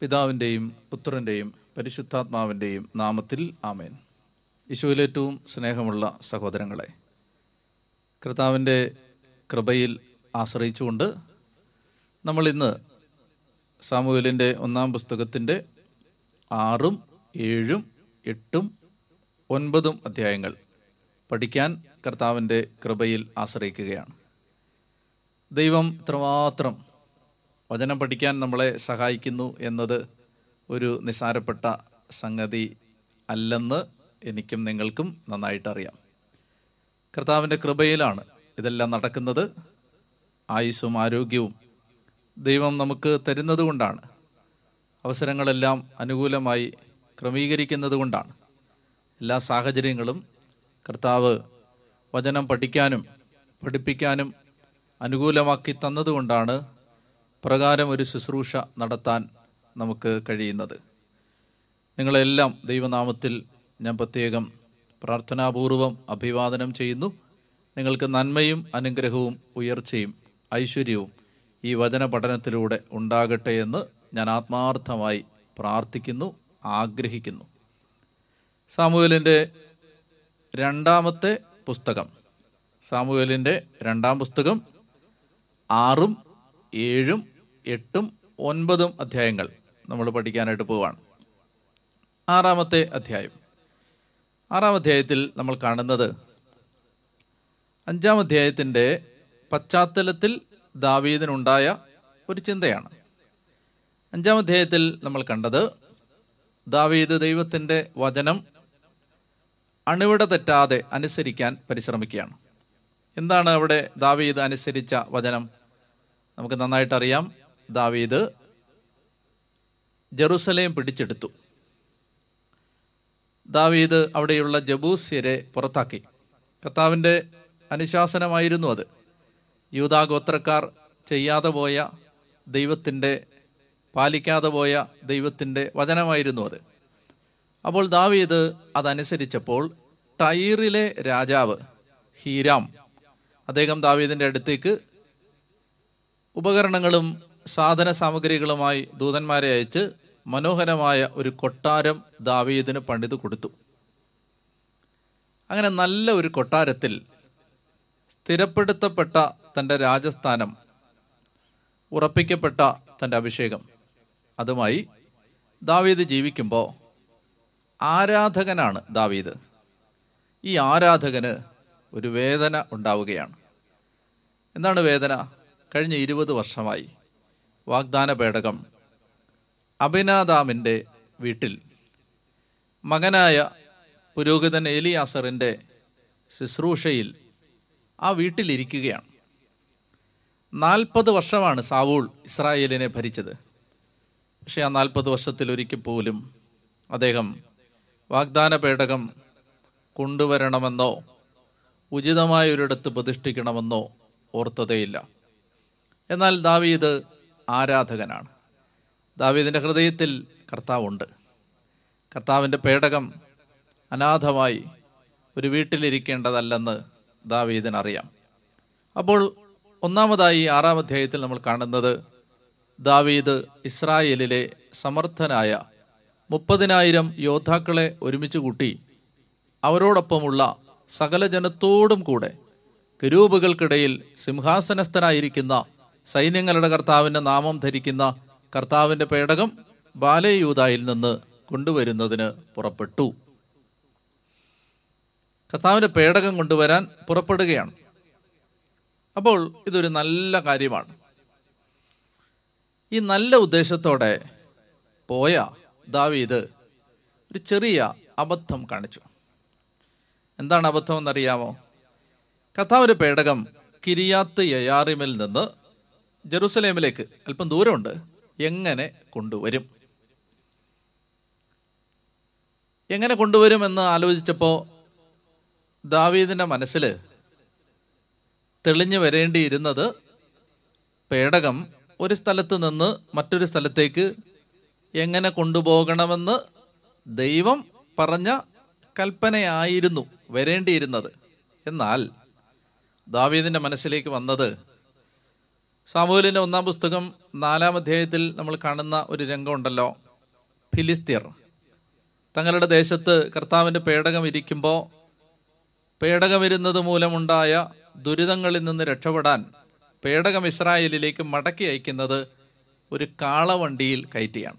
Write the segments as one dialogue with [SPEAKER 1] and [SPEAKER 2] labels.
[SPEAKER 1] പിതാവിന്റെയും പുത്രന്റെയും പരിശുദ്ധാത്മാവിന്റെയും നാമത്തിൽ ആമേൻ. യേശുവിലേറ്റവും സ്നേഹമുള്ള സഹോദരങ്ങളെ കർത്താവിന്റെ കൃപയിൽ ആശ്രയിച്ചുകൊണ്ട് നമ്മൾ ഇന്ന് ഒന്നാം പുസ്തകത്തിന്റെ ആറും ഏഴും എട്ടും ഒൻപതും അധ്യായങ്ങൾ പഠിക്കാൻ കർത്താവിന്റെ കൃപയിൽ ആശ്രയിക്കുകയാണ്. ദൈവം ഇത്രമാത്രം വചനം പഠിക്കാൻ നമ്മളെ സഹായിക്കുന്നു എന്നത് ഒരു നിസ്സാരപ്പെട്ട സംഗതി അല്ലെന്ന് എനിക്കും നിങ്ങൾക്കും നന്നായിട്ടറിയാം. കർത്താവിന്റെ കൃപയിലാണ് ഇതെല്ലാം നടക്കുന്നത്. ആയുസ്സും ആരോഗ്യവും ദൈവം നമുക്ക് തരുന്നത് കൊണ്ടാണ്. അവസരങ്ങളെല്ലാം അനുകൂലമായി ക്രമീകരിക്കുന്നത് കൊണ്ടാണ്. എല്ലാ സാഹചര്യങ്ങളും കർത്താവ് വചനം പഠിക്കാനും പഠിപ്പിക്കാനും അനുകൂലമാക്കി തന്നതുകൊണ്ടാണ് പ്രകാരം ഒരു ശുശ്രൂഷ നടത്താൻ നമുക്ക് കഴിയുന്നത്. നിങ്ങളെല്ലാം ദൈവനാമത്തിൽ ഞാൻ പ്രത്യേകം പ്രാർത്ഥനാപൂർവം അഭിവാദനം ചെയ്യുന്നു. നിങ്ങൾക്ക് നന്മയും അനുഗ്രഹവും ഉയർച്ചയും ഐശ്വര്യവും ഈ വചന പഠനത്തിലൂടെ ഉണ്ടാകട്ടെ എന്ന് ഞാൻ ആത്മാർത്ഥമായി പ്രാർത്ഥിക്കുന്നു ആഗ്രഹിക്കുന്നു. സാമൂഹലിന്റെ രണ്ടാമത്തെ പുസ്തകം. സാമൂഹലിന്റെ രണ്ടാം പുസ്തകം ആറും ഏഴും എട്ടും ഒൻപതും അധ്യായങ്ങൾ നമ്മൾ പഠിക്കാനായിട്ട് പോവാണ്. ആറാമത്തെ അധ്യായം. ആറാം അധ്യായത്തിൽ നമ്മൾ കാണുന്നത് അഞ്ചാം അധ്യായത്തിന്റെ പശ്ചാത്തലത്തിൽ ദാവീദിനുണ്ടായ ഒരു ചിന്തയാണ്. അഞ്ചാം അധ്യായത്തിൽ നമ്മൾ കണ്ടത് ദാവീദ് ദൈവത്തിന്റെ വചനം അണിവിട തെറ്റാതെ അനുസരിക്കാൻ പരിശ്രമിക്കുകയാണ്. എന്താണ് അവിടെ ദാവീദ് അനുസരിച്ച വചനം? നമുക്ക് നന്നായിട്ട് അറിയാം. ദാവീദ് ജെറുസലേം പിടിച്ചെടുത്തു. ദാവീദ് അവിടെയുള്ള ജബൂസ്യരെ പുറത്താക്കി. കർത്താവിന്റെ അനുശാസനമായിരുന്നു അത്. യൂതാഗോത്രക്കാർ ചെയ്യാതെ പോയ ദൈവത്തിന്റെ പാലിക്കാതെ പോയ ദൈവത്തിന്റെ വചനമായിരുന്നു അത്. അപ്പോൾ ദാവീദ് അതനുസരിച്ചപ്പോൾ ടൈറിലെ രാജാവ് ഹീരാം അദ്ദേഹം ദാവീദിന്റെ അടുത്തേക്ക് ഉപകരണങ്ങളും സാധന സാമഗ്രികളുമായി ദൂതന്മാരെ അയച്ച് മനോഹരമായ ഒരു കൊട്ടാരം ദാവീദിന് പണിത് കൊടുത്തു. അങ്ങനെ നല്ല ഒരു കൊട്ടാരത്തിൽ സ്ഥിരപ്പെടുത്തപ്പെട്ട തന്റെ രാജസ്ഥാനം ഉറപ്പിക്കപ്പെട്ട തന്റെ അഭിഷേകം. അതുമായി ദാവീദ് ജീവിക്കുമ്പോൾ ആരാധകനാണ് ദാവീദ്? ഈ ആരാധകന് ഒരു വേദന ഉണ്ടാവുകയാണ്. എന്താണ് വേദന? കഴിഞ്ഞ ഇരുപത് വർഷമായി. വാഗ്ദാന പേടകം. അഭിനാദാമിന്റെ വീട്ടിൽ. മകനായ പുരോഹിതൻ ഏലിയാസറിന്റെ ശുശ്രൂഷയിൽ ആ വീട്ടിലിരിക്കുകയാണ് നാൽപ്പത് വർഷമാണ് സാവൂൾ ഇസ്രായേലിനെ ഭരിച്ചത്. പക്ഷേ ആ നാൽപ്പത് വർഷത്തിൽ ഒരിക്കൽ പോലും അദ്ദേഹം വാഗ്ദാന പേടകം കൊണ്ടുവരണമെന്നോ ഉചിതമായൊരിടത്ത് പ്രതിഷ്ഠിക്കണമെന്നോ ഓർത്തതേയില്ല. എന്നാൽ ദാവീദ് ആരാധകനാണ്. ദാവീദിന്റെ ഹൃദയത്തിൽ കർത്താവുണ്ട്. കർത്താവിന്റെ പേടകം അനാഥമായി ഒരു വീട്ടിലിരിക്കേണ്ടതല്ലെന്ന് ദാവീദിനറിയാം. അപ്പോൾ ഒന്നാമതായി ആറാം അധ്യായത്തിൽ നമ്മൾ കാണുന്നത് ദാവീദ് ഇസ്രായേലിലെ സമർത്ഥനായ മുപ്പതിനായിരം യോദ്ധാക്കളെ ഒരുമിച്ച് കൂട്ടി അവരോടൊപ്പമുള്ള സകല ജനത്തോടും കൂടെ കിരൂപുകൾക്കിടയിൽ സിംഹാസനസ്ഥനായിരിക്കുന്ന സൈന്യങ്ങളുടെ കർത്താവിന്റെ നാമം ധരിക്കുന്ന കർത്താവിന്റെ പേടകം ബാലയൂതായിൽ നിന്ന് കൊണ്ടുവരുന്നതിന് പുറപ്പെട്ടു. കർത്താവിന്റെ പേടകം കൊണ്ടുവരാൻ പുറപ്പെടുകയാണ്. അപ്പോൾ ഇതൊരു നല്ല കാര്യമാണ്. ഈ നല്ല ഉദ്ദേശത്തോടെ പോയ ദാവീദ് ഒരു ചെറിയ അബദ്ധം കാണിച്ചു. എന്താണ് അബദ്ധം എന്നറിയാമോ? കഥാവിന്റെ പേടകം കിരിയാത്ത് യയാറിമിൽ നിന്ന് ജെറുസലേമിലേക്ക് അല്പം ദൂരമുണ്ട്. എങ്ങനെ കൊണ്ടുവരും? എങ്ങനെ കൊണ്ടുവരും എന്ന് ആലോചിച്ചപ്പോൾ ദാവീദിന്റെ മനസ്സിൽ തെളിഞ്ഞു വരേണ്ടിയിരുന്നത് പേടകം ഒരു സ്ഥലത്ത് നിന്ന് മറ്റൊരു സ്ഥലത്തേക്ക് എങ്ങനെ കൊണ്ടുപോകണമെന്ന് ദൈവം പറഞ്ഞ കൽപ്പനയായിരുന്നു വരേണ്ടിയിരുന്നത്. എന്നാൽ ദാവീദിന്റെ മനസ്സിലേക്ക് വന്നത് സാമൂഹലിന്റെ ഒന്നാം പുസ്തകം നാലാം അധ്യായത്തിൽ നമ്മൾ കാണുന്ന ഒരു രംഗമുണ്ടല്ലോ ഫിലിസ്തീർ. തങ്ങളുടെ ദേശത്ത് കർത്താവിന്റെ പേടകം ഇരിക്കുമ്പോൾ പേടകം ഇരുന്നത് മൂലമുണ്ടായ ദുരിതങ്ങളിൽ നിന്ന് രക്ഷപ്പെടാൻ പേടകം ഇസ്രായേലിലേക്ക് മടക്കി അയക്കുന്നത് ഒരു കാളവണ്ടിയിൽ കയറ്റിയാണ്.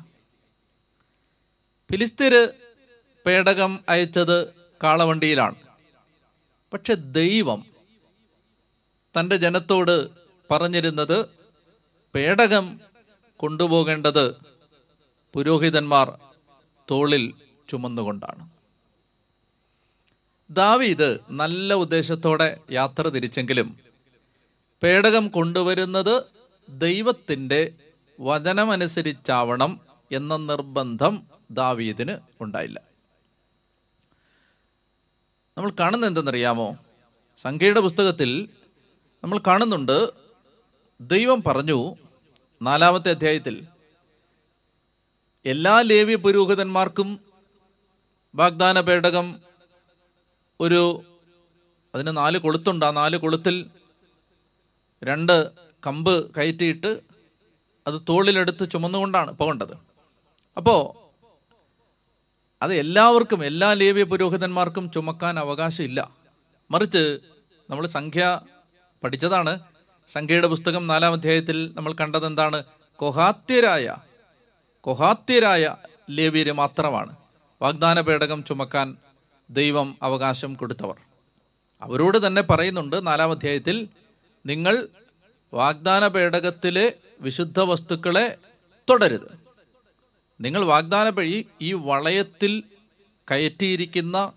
[SPEAKER 1] ഫിലിസ്തീര് പേടകം അയച്ചത് കാളവണ്ടിയിലാണ്. പക്ഷെ ദൈവം തന്റെ ജനത്തോട് പറഞ്ഞിരുന്നത് പേടകം കൊണ്ടുപോകേണ്ടത് പുരോഹിതന്മാർ തോളിൽ ചുമന്നുകൊണ്ടാണ്. ദാവീദ് നല്ല ഉദ്ദേശത്തോടെ യാത്ര തിരിച്ചെങ്കിലും പേടകം കൊണ്ടുവരുന്നത് ദൈവത്തിന്റെ വചനമനുസരിച്ചാവണം എന്ന നിർബന്ധം ദാവീദിന് ഉണ്ടായില്ല. നമ്മൾ കാണുന്ന എന്തെന്നറിയാമോ? സംഖ്യയുടെ പുസ്തകത്തിൽ നമ്മൾ കാണുന്നുണ്ട് ദൈവം പറഞ്ഞു നാലാമത്തെ അധ്യായത്തിൽ എല്ലാ ലേവ്യ പുരോഹിതന്മാർക്കും വാഗ്ദാന പേടകം ഒരു അതിന് നാല് കൊളുത്തുണ്ട്. ആ നാല് കൊളുത്തിൽ രണ്ട് കമ്പ് കയറ്റിയിട്ട് അത് തോളിലെടുത്ത് ചുമന്നുകൊണ്ടാണ് പോകേണ്ടത്. അപ്പോൾ അത് എല്ലാവർക്കും എല്ലാ ലേവ്യ പുരോഹിതന്മാർക്കും ചുമക്കാൻ അവകാശമില്ല. മറിച്ച് നമ്മൾ സംഖ്യ പഠിച്ചതാണ്. സംഖ്യയുടെ പുസ്തകം നാലാം അധ്യായത്തിൽ നമ്മൾ കണ്ടത് എന്താണ് കൊഹാത്യരായ കൊഹാത്യരായ ലേവ്യര് മാത്രമാണ്. വാഗ്ദാന പേടകം ചുമക്കാൻ ദൈവം അവകാശം കൊടുത്തവർ. അവരോട് തന്നെ പറയുന്നുണ്ട് നാലാം അധ്യായത്തിൽ നിങ്ങൾ വാഗ്ദാന പേടകത്തിലെ വിശുദ്ധ വസ്തുക്കളെ തുടരുത്. നിങ്ങൾ വാഗ്ദാന വഴി ഈ വളയത്തിൽ കയറ്റിയിരിക്കുന്ന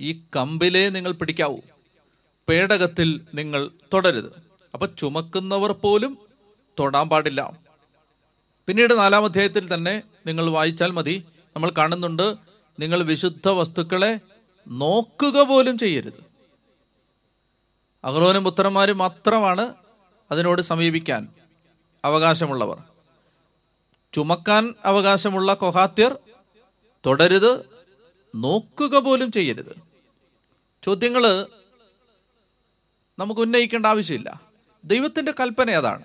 [SPEAKER 1] ഈ കമ്പിലെ നിങ്ങൾ പിടിക്കാവൂ. പേടകത്തിൽ നിങ്ങൾ തുടരുത്. അപ്പൊ ചുമക്കുന്നവർ പോലും തൊടാൻ പാടില്ല. പിന്നീട് നാലാം അധ്യായത്തിൽ തന്നെ നിങ്ങൾ വായിച്ചാൽ മതി. നമ്മൾ കാണുന്നുണ്ട് നിങ്ങൾ വിശുദ്ധ വസ്തുക്കളെ നോക്കുക പോലും ചെയ്യരുത്. അഹ്റോനും പുത്രന്മാരും മാത്രമാണ് അതിനോട് സമീപിക്കാൻ അവകാശമുള്ളവർ. ചുമക്കാൻ അവകാശമുള്ള കൊഹാത്യർ തുടരുത് നോക്കുക പോലും ചെയ്യരുത്. ചോദ്യങ്ങൾ നമുക്ക് ഉന്നയിക്കേണ്ട ആവശ്യമില്ല. ദൈവത്തിന്റെ കൽപ്പന അതാണ്.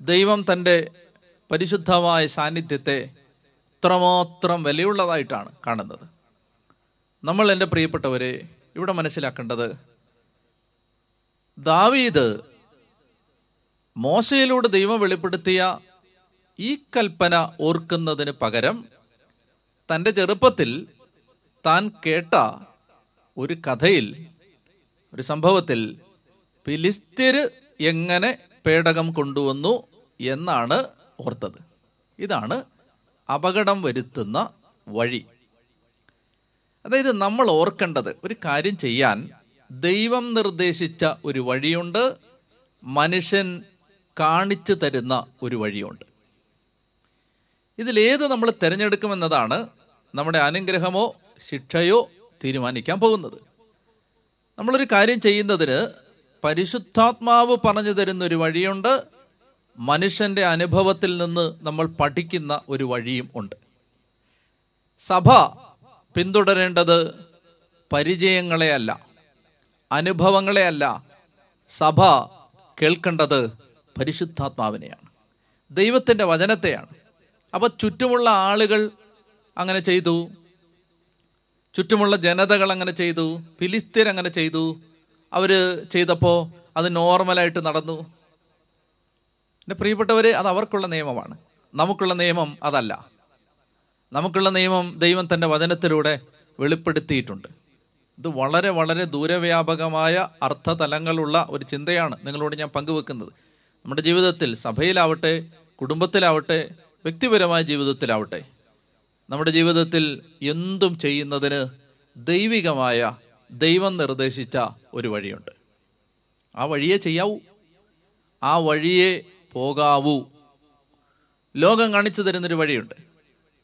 [SPEAKER 1] ദൈവം തന്റെ പരിശുദ്ധമായ സാന്നിധ്യത്തെ ഇത്രമാത്രം വിലയുള്ളതായിട്ടാണ് കാണുന്നത്. നമ്മൾ എന്റെ പ്രിയപ്പെട്ടവരെ ഇവിടെ മനസ്സിലാക്കേണ്ടത് ദാവീദ് മോശയിലൂടെ ദൈവം വെളിപ്പെടുത്തിയ ഈ കൽപ്പന ഓർക്കുന്നതിന് പകരം തന്റെ ചെറുപ്പത്തിൽ താൻ കേട്ട ഒരു കഥയിൽ ഒരു സംഭവത്തിൽ ഫിലിസ്തീര് എങ്ങനെ പേടകം കൊണ്ടുവന്നു എന്നാണ് ഓർത്തത്. ഇതാണ് അപകടം വരുത്തുന്ന വഴി. അതായത് നമ്മൾ ഓർക്കേണ്ടത് ഒരു കാര്യം ചെയ്യാൻ ദൈവം നിർദ്ദേശിച്ച ഒരു വഴിയുണ്ട് മനുഷ്യൻ കാണിച്ചു തരുന്ന ഒരു വഴിയുണ്ട്. ഇതിലേത് നമ്മൾ തിരഞ്ഞെടുക്കുമെന്നതാണ് നമ്മുടെ അനുഗ്രഹമോ ശിക്ഷയോ തീരുമാനിക്കാൻ പോകുന്നത്. നമ്മളൊരു കാര്യം ചെയ്യുന്നതിന് പരിശുദ്ധാത്മാവ് പറഞ്ഞു തരുന്ന ഒരു വഴിയുണ്ട്. മനുഷ്യന്റെ അനുഭവത്തിൽ നിന്ന് നമ്മൾ പഠിക്കുന്ന ഒരു വഴിയും ഉണ്ട്. സഭ പിന്തുടരേണ്ടത് പരിചയങ്ങളെയല്ല അനുഭവങ്ങളെയല്ല. സഭ കേൾക്കേണ്ടത് പരിശുദ്ധാത്മാവിനെയാണ് ദൈവത്തിന്റെ വചനത്തെയാണ്. അപ്പോൾ ചുറ്റുമുള്ള ആളുകൾ അങ്ങനെ ചെയ്തു ചുറ്റുമുള്ള ജനതകൾ അങ്ങനെ ചെയ്തു ഫിലിസ്തീൻ അങ്ങനെ ചെയ്തു അവർ ചെയ്തപ്പോൾ അത് നോർമലായിട്ട് നടന്നു. എന്റെ പ്രിയപ്പെട്ടവർ അത് അവർക്കുള്ള നിയമമാണ്. നമുക്കുള്ള നിയമം അതല്ല. നമുക്കുള്ള നിയമം ദൈവം തന്റെ വചനത്തിലൂടെ വെളിപ്പെടുത്തിയിട്ടുണ്ട്. ഇത് വളരെ വളരെ ദൂരവ്യാപകമായ അർത്ഥതലങ്ങളുള്ള ഒരു ചിന്തയാണ് നിങ്ങളോട് ഞാൻ പങ്കുവെക്കുന്നത്. നമ്മുടെ ജീവിതത്തിൽ സഭയിലാവട്ടെ കുടുംബത്തിലാവട്ടെ വ്യക്തിപരമായ ജീവിതത്തിലാവട്ടെ നമ്മുടെ ജീവിതത്തിൽ എന്തും ചെയ്യുന്നതിന് ദൈവികമായ ദൈവം നിർദ്ദേശിച്ച ഒരു വഴിയുണ്ട്. ആ വഴിയെ ചെയ്യാവൂ. ആ വഴിയെ പോകാവൂ. ലോകം കാണിച്ചു തരുന്നൊരു വഴിയുണ്ട്.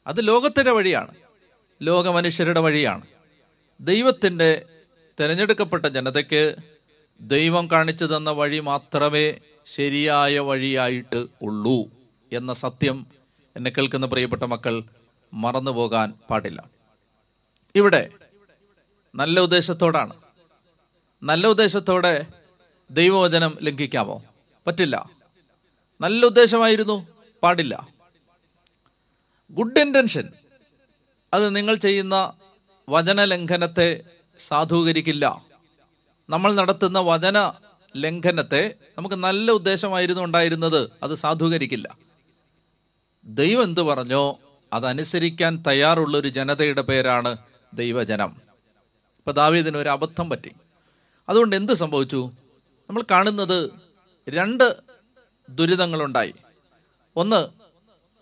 [SPEAKER 1] അത് ലോകത്തിന്റെ വഴിയാണ്. ലോകമനുഷ്യരുടെ വഴിയാണ്. ദൈവത്തിന്റെ തിരഞ്ഞെടുക്കപ്പെട്ട ജനതയ്ക്ക് ദൈവം കാണിച്ചു തന്ന വഴി മാത്രമേ ശരിയായ വഴിയായിട്ട് ഉള്ളൂ എന്ന സത്യം എന്നെ കേൾക്കുന്ന പ്രിയപ്പെട്ട മക്കൾ മറന്നു പോകാൻ പാടില്ല. ഇവിടെ നല്ല ഉദ്ദേശത്തോടാണ്. നല്ല ഉദ്ദേശത്തോടെ ദൈവവചനം ലംഘിക്കാമോ? പറ്റില്ല. നല്ല ഉദ്ദേശമായിരുന്നു പാടില്ല. ഗുഡ് ഇന്റൻഷൻ അത് നിങ്ങൾ ചെയ്യുന്ന വചന ലംഘനത്തെ സാധൂകരിക്കില്ല. നമ്മൾ നടത്തുന്ന വചന ലംഘനത്തെ നമുക്ക് നല്ല ഉദ്ദേശമായിരുന്നു ഉണ്ടായിരുന്നത് അത് സാധൂകരിക്കില്ല. ദൈവം എന്ത് പറഞ്ഞോ അതനുസരിക്കാൻ തയ്യാറുള്ളൊരു ജനതയുടെ പേരാണ് ദൈവജനം. ഇപ്പൊ ദാവീദിന് ഒരു അബദ്ധം പറ്റി. അതുകൊണ്ട് എന്ത് സംഭവിച്ചു? നമ്മൾ കാണുന്നത് രണ്ട് ദുരിതങ്ങളുണ്ടായി. ഒന്ന്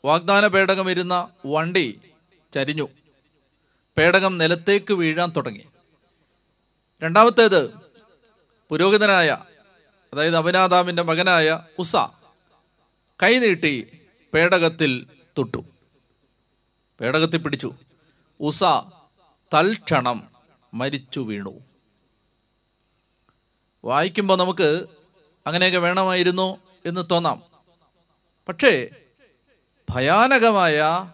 [SPEAKER 1] വാഗ്ദാന പേടകം ഇരുന്ന വണ്ടി ചരിഞ്ഞു. പേടകം നിലത്തേക്ക് വീഴാൻ തുടങ്ങി. രണ്ടാമത്തേത് പുരോഹിതനായ അതായത് അഭിനാദാമിന്റെ മകനായ ഉസ കൈനീട്ടി പേടകത്തിൽ തൊട്ടു. പേടകത്തിൽ പിടിച്ചു. ഉസ തൽക്ഷണം മരിച്ചു വീണു. വായിക്കുമ്പോൾ നമുക്ക് അങ്ങനെയൊക്കെ വേണമായിരുന്നു എന്ന് തോന്നാം. പക്ഷേ ഭയാനകമായ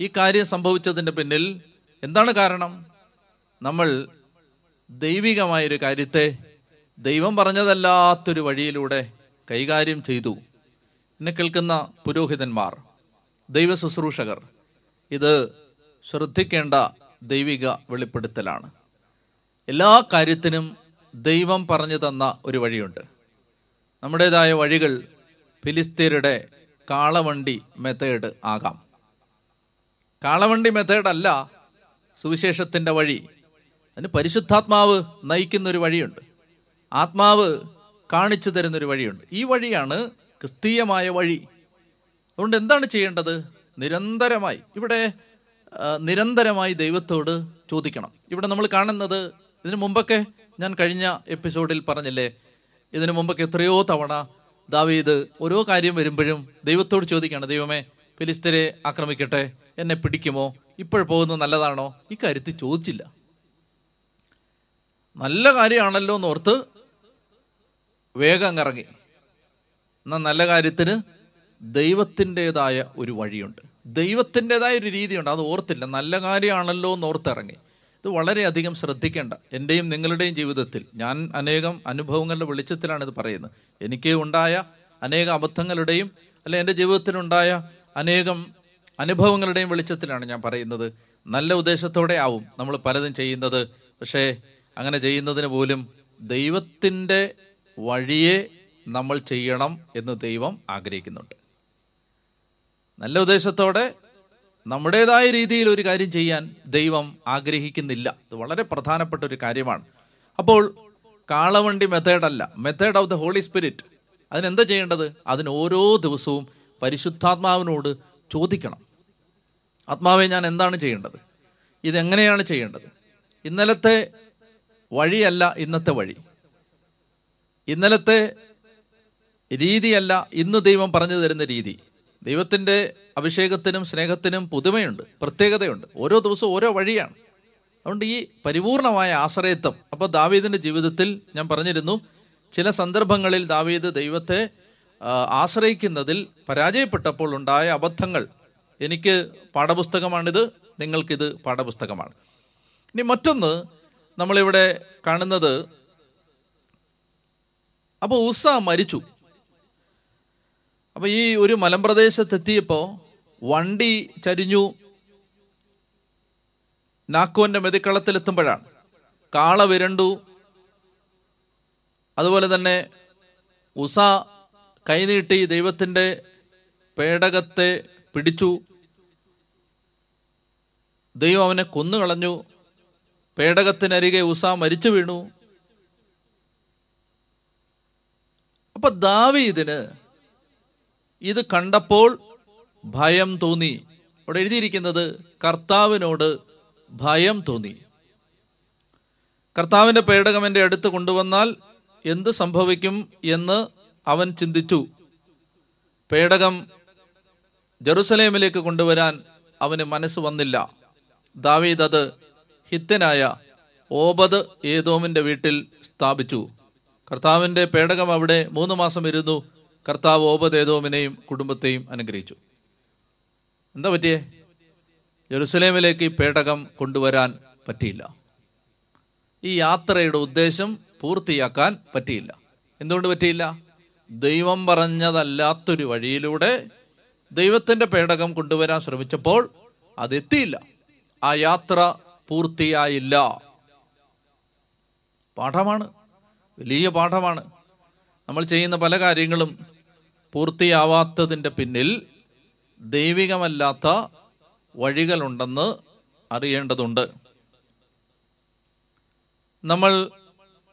[SPEAKER 1] ഈ കാര്യം സംഭവിച്ചതിന്റെ പിന്നിൽ എന്താണ് കാരണം? നമ്മൾ ദൈവികമായൊരു കാര്യത്തെ ദൈവം പറഞ്ഞതല്ലാത്തൊരു വഴിയിലൂടെ കൈകാര്യം ചെയ്തു. എന്നെ കേൾക്കുന്ന പുരോഹിതന്മാർ ദൈവ ശുശ്രൂഷകർ ഇത് ശ്രദ്ധിക്കേണ്ട ദൈവിക വെളിപ്പെടുത്തലാണ്. എല്ലാ കാര്യത്തിനും ദൈവം പറഞ്ഞു തന്ന ഒരു വഴിയുണ്ട്. നമ്മുടേതായ വഴികൾ ഫിലിസ്തീനയുടെ കാളവണ്ടി മെത്തേഡ് ആകാം. കാളവണ്ടി മെത്തേഡ് അല്ല സുവിശേഷത്തിന്റെ വഴി. അതിന് പരിശുദ്ധാത്മാവ് നയിക്കുന്ന ഒരു വഴിയുണ്ട്. ആത്മാവ് കാണിച്ചു തരുന്നൊരു വഴിയുണ്ട്. ഈ വഴിയാണ് ക്രിസ്തീയമായ വഴി. അതുകൊണ്ട് എന്താണ് ചെയ്യേണ്ടത്? നിരന്തരമായി ഇവിടെ നിരന്തരമായി ദൈവത്തോട് ചോദിക്കണം. ഇവിടെ നമ്മൾ കാണുന്നത് ഇതിനു മുമ്പൊക്കെ ഞാൻ കഴിഞ്ഞ എപ്പിസോഡിൽ പറഞ്ഞില്ലേ ഇതിനു മുമ്പൊക്കെ എത്രയോ തവണ ദാവീദ് ഓരോ കാര്യം വരുമ്പോഴും ദൈവത്തോട് ചോദിക്കുകയാണ് ദൈവമേ ഫിലിസ്തരെ ആക്രമിക്കട്ടെ? എന്നെ പിടിക്കുമോ? ഇപ്പോൾ പോകുന്നത് നല്ലതാണോ? ഈ ചോദിച്ചില്ല. നല്ല കാര്യമാണല്ലോ എന്ന് ഓർത്ത് വേഗം ഇറങ്ങി. എന്നാൽ നല്ല കാര്യത്തിന് ദൈവത്തിന്റെതായ ഒരു വഴിയുണ്ട്. ദൈവത്തിന്റെതായ ഒരു രീതിയുണ്ട്. അത് ഓർത്തില്ല. നല്ല കാര്യമാണല്ലോ എന്ന് ഓർത്തിറങ്ങി ഇത് വളരെയധികം ശ്രദ്ധിക്കേണ്ട. എന്റെയും നിങ്ങളുടെയും ജീവിതത്തിൽ ഞാൻ അനേകം അനുഭവങ്ങളുടെ വെളിച്ചത്തിലാണ് ഇത് പറയുന്നത്. എനിക്ക് ഉണ്ടായ അനേക അബദ്ധങ്ങളുടെയും അല്ലെ എന്റെ ജീവിതത്തിലുണ്ടായ അനേകം അനുഭവങ്ങളുടെയും വെളിച്ചത്തിലാണ് ഞാൻ പറയുന്നത്. നല്ല ഉദ്ദേശത്തോടെ ആവും നമ്മൾ പലതും ചെയ്യുന്നത്. പക്ഷേ അങ്ങനെ ചെയ്യുന്നതിന് പോലും ദൈവത്തിന്റെ വഴിയെ നമ്മൾ ചെയ്യണം എന്ന് ദൈവം ആഗ്രഹിക്കുന്നുണ്ട്. നല്ല ഉദ്ദേശത്തോടെ നമ്മുടേതായ രീതിയിൽ ഒരു കാര്യം ചെയ്യാൻ ദൈവം ആഗ്രഹിക്കുന്നില്ല. ഇത് വളരെ പ്രധാനപ്പെട്ട ഒരു കാര്യമാണ്. അപ്പോൾ കാളവണ്ടി മെത്തേഡ് അല്ല. Method of the holy spirit അതിനെന്താ ചെയ്യേണ്ടത്? അതിന് ഓരോ ദിവസവും പരിശുദ്ധാത്മാവിനോട് ചോദിക്കണം. ആത്മാവെ ഞാൻ എന്താണ് ചെയ്യേണ്ടത്? ഇതെങ്ങനെയാണ് ചെയ്യേണ്ടത്? ഇന്നലത്തെ വഴിയല്ല ഇന്നത്തെ വഴി. ഇന്നലത്തെ രീതിയല്ല ഇന്ന് ദൈവം പറഞ്ഞു തരുന്ന രീതി. ദൈവത്തിന്റെ അഭിഷേകത്തിനും സ്നേഹത്തിനും പുതുമയുണ്ട് പ്രത്യേകതയുണ്ട്. ഓരോ ദിവസവും ഓരോ വഴിയാണ്. അതുകൊണ്ട് ഈ പരിപൂർണമായ ആശ്രയത്വം അപ്പോൾ ദാവീദിന്റെ ജീവിതത്തിൽ ഞാൻ പറഞ്ഞിരുന്നു ചില സന്ദർഭങ്ങളിൽ ദാവീദ് ദൈവത്തെ ആശ്രയിക്കുന്നതിൽ പരാജയപ്പെട്ടപ്പോൾ ഉണ്ടായ അബദ്ധങ്ങൾ. എനിക്ക് പാഠപുസ്തകമാണിത് നിങ്ങൾക്കിത് പാഠപുസ്തകമാണ്. ഇനി മറ്റൊന്ന് നമ്മളിവിടെ കാണുന്നത് അപ്പോൾ ഉസ മരിച്ചു. അപ്പൊ ഈ ഒരു മലമ്പ്രദേശത്തെത്തിയപ്പോ വണ്ടി ചരിഞ്ഞു. നാക്കോന്റെ മെതിക്കളത്തിലെത്തുമ്പോഴാണ്. കാള വിരണ്ടു. അതുപോലെ തന്നെ ഉസ കൈനീട്ടി ദൈവത്തിന്റെ പേടകത്തെ പിടിച്ചു. ദൈവം അവനെ കൊന്നുകളഞ്ഞു. പേടകത്തിനരികെ ഉസ മരിച്ചു വീണു. അപ്പൊ ദാവീദിന് ഇത് കണ്ടപ്പോൾ ഭയം തോന്നി. അവിടെ എഴുതിയിരിക്കുന്നത് കർത്താവിനോട് ഭയം തോന്നി. കർത്താവിന്റെ പേടകം എന്റെ അടുത്ത് കൊണ്ടുവന്നാൽ എന്ത് സംഭവിക്കും എന്ന് അവൻ ചിന്തിച്ചു. പേടകം ജെറുസലേമിലേക്ക് കൊണ്ടുവരാൻ അവന് മനസ്സ് വന്നില്ല. ദാവീദ് അത് ഹിത്തനായ ഓബദ് ഏതോമിന്റെ വീട്ടിൽ സ്ഥാപിച്ചു. കർത്താവിന്റെ പേടകം അവിടെ മൂന്ന് മാസം ഇരുന്നു. കർത്താവ് ഓപദേതോമിനെയും കുടുംബത്തെയും അനുഗ്രഹിച്ചു. എന്താ പറ്റിയേ? ജെറുസലേമിലേക്ക് ഈ പേടകം കൊണ്ടുവരാൻ പറ്റിയില്ല. ഈ യാത്രയുടെ ഉദ്ദേശം പൂർത്തിയാക്കാൻ പറ്റിയില്ല. എന്തുകൊണ്ട് പറ്റിയില്ല? ദൈവം പറഞ്ഞതല്ലാത്തൊരു വഴിയിലൂടെ ദൈവത്തിന്റെ പേടകം കൊണ്ടുവരാൻ ശ്രമിച്ചപ്പോൾ അതെത്തിയില്ല. ആ യാത്ര പൂർത്തിയായില്ല. പാഠമാണ്. വലിയ പാഠമാണ്. നമ്മൾ ചെയ്യുന്ന പല കാര്യങ്ങളും പൂർത്തിയാവാത്തതിന്റെ പിന്നിൽ ദൈവികമല്ലാത്ത വഴികളുണ്ടെന്ന് അറിയേണ്ടതുണ്ട്. നമ്മൾ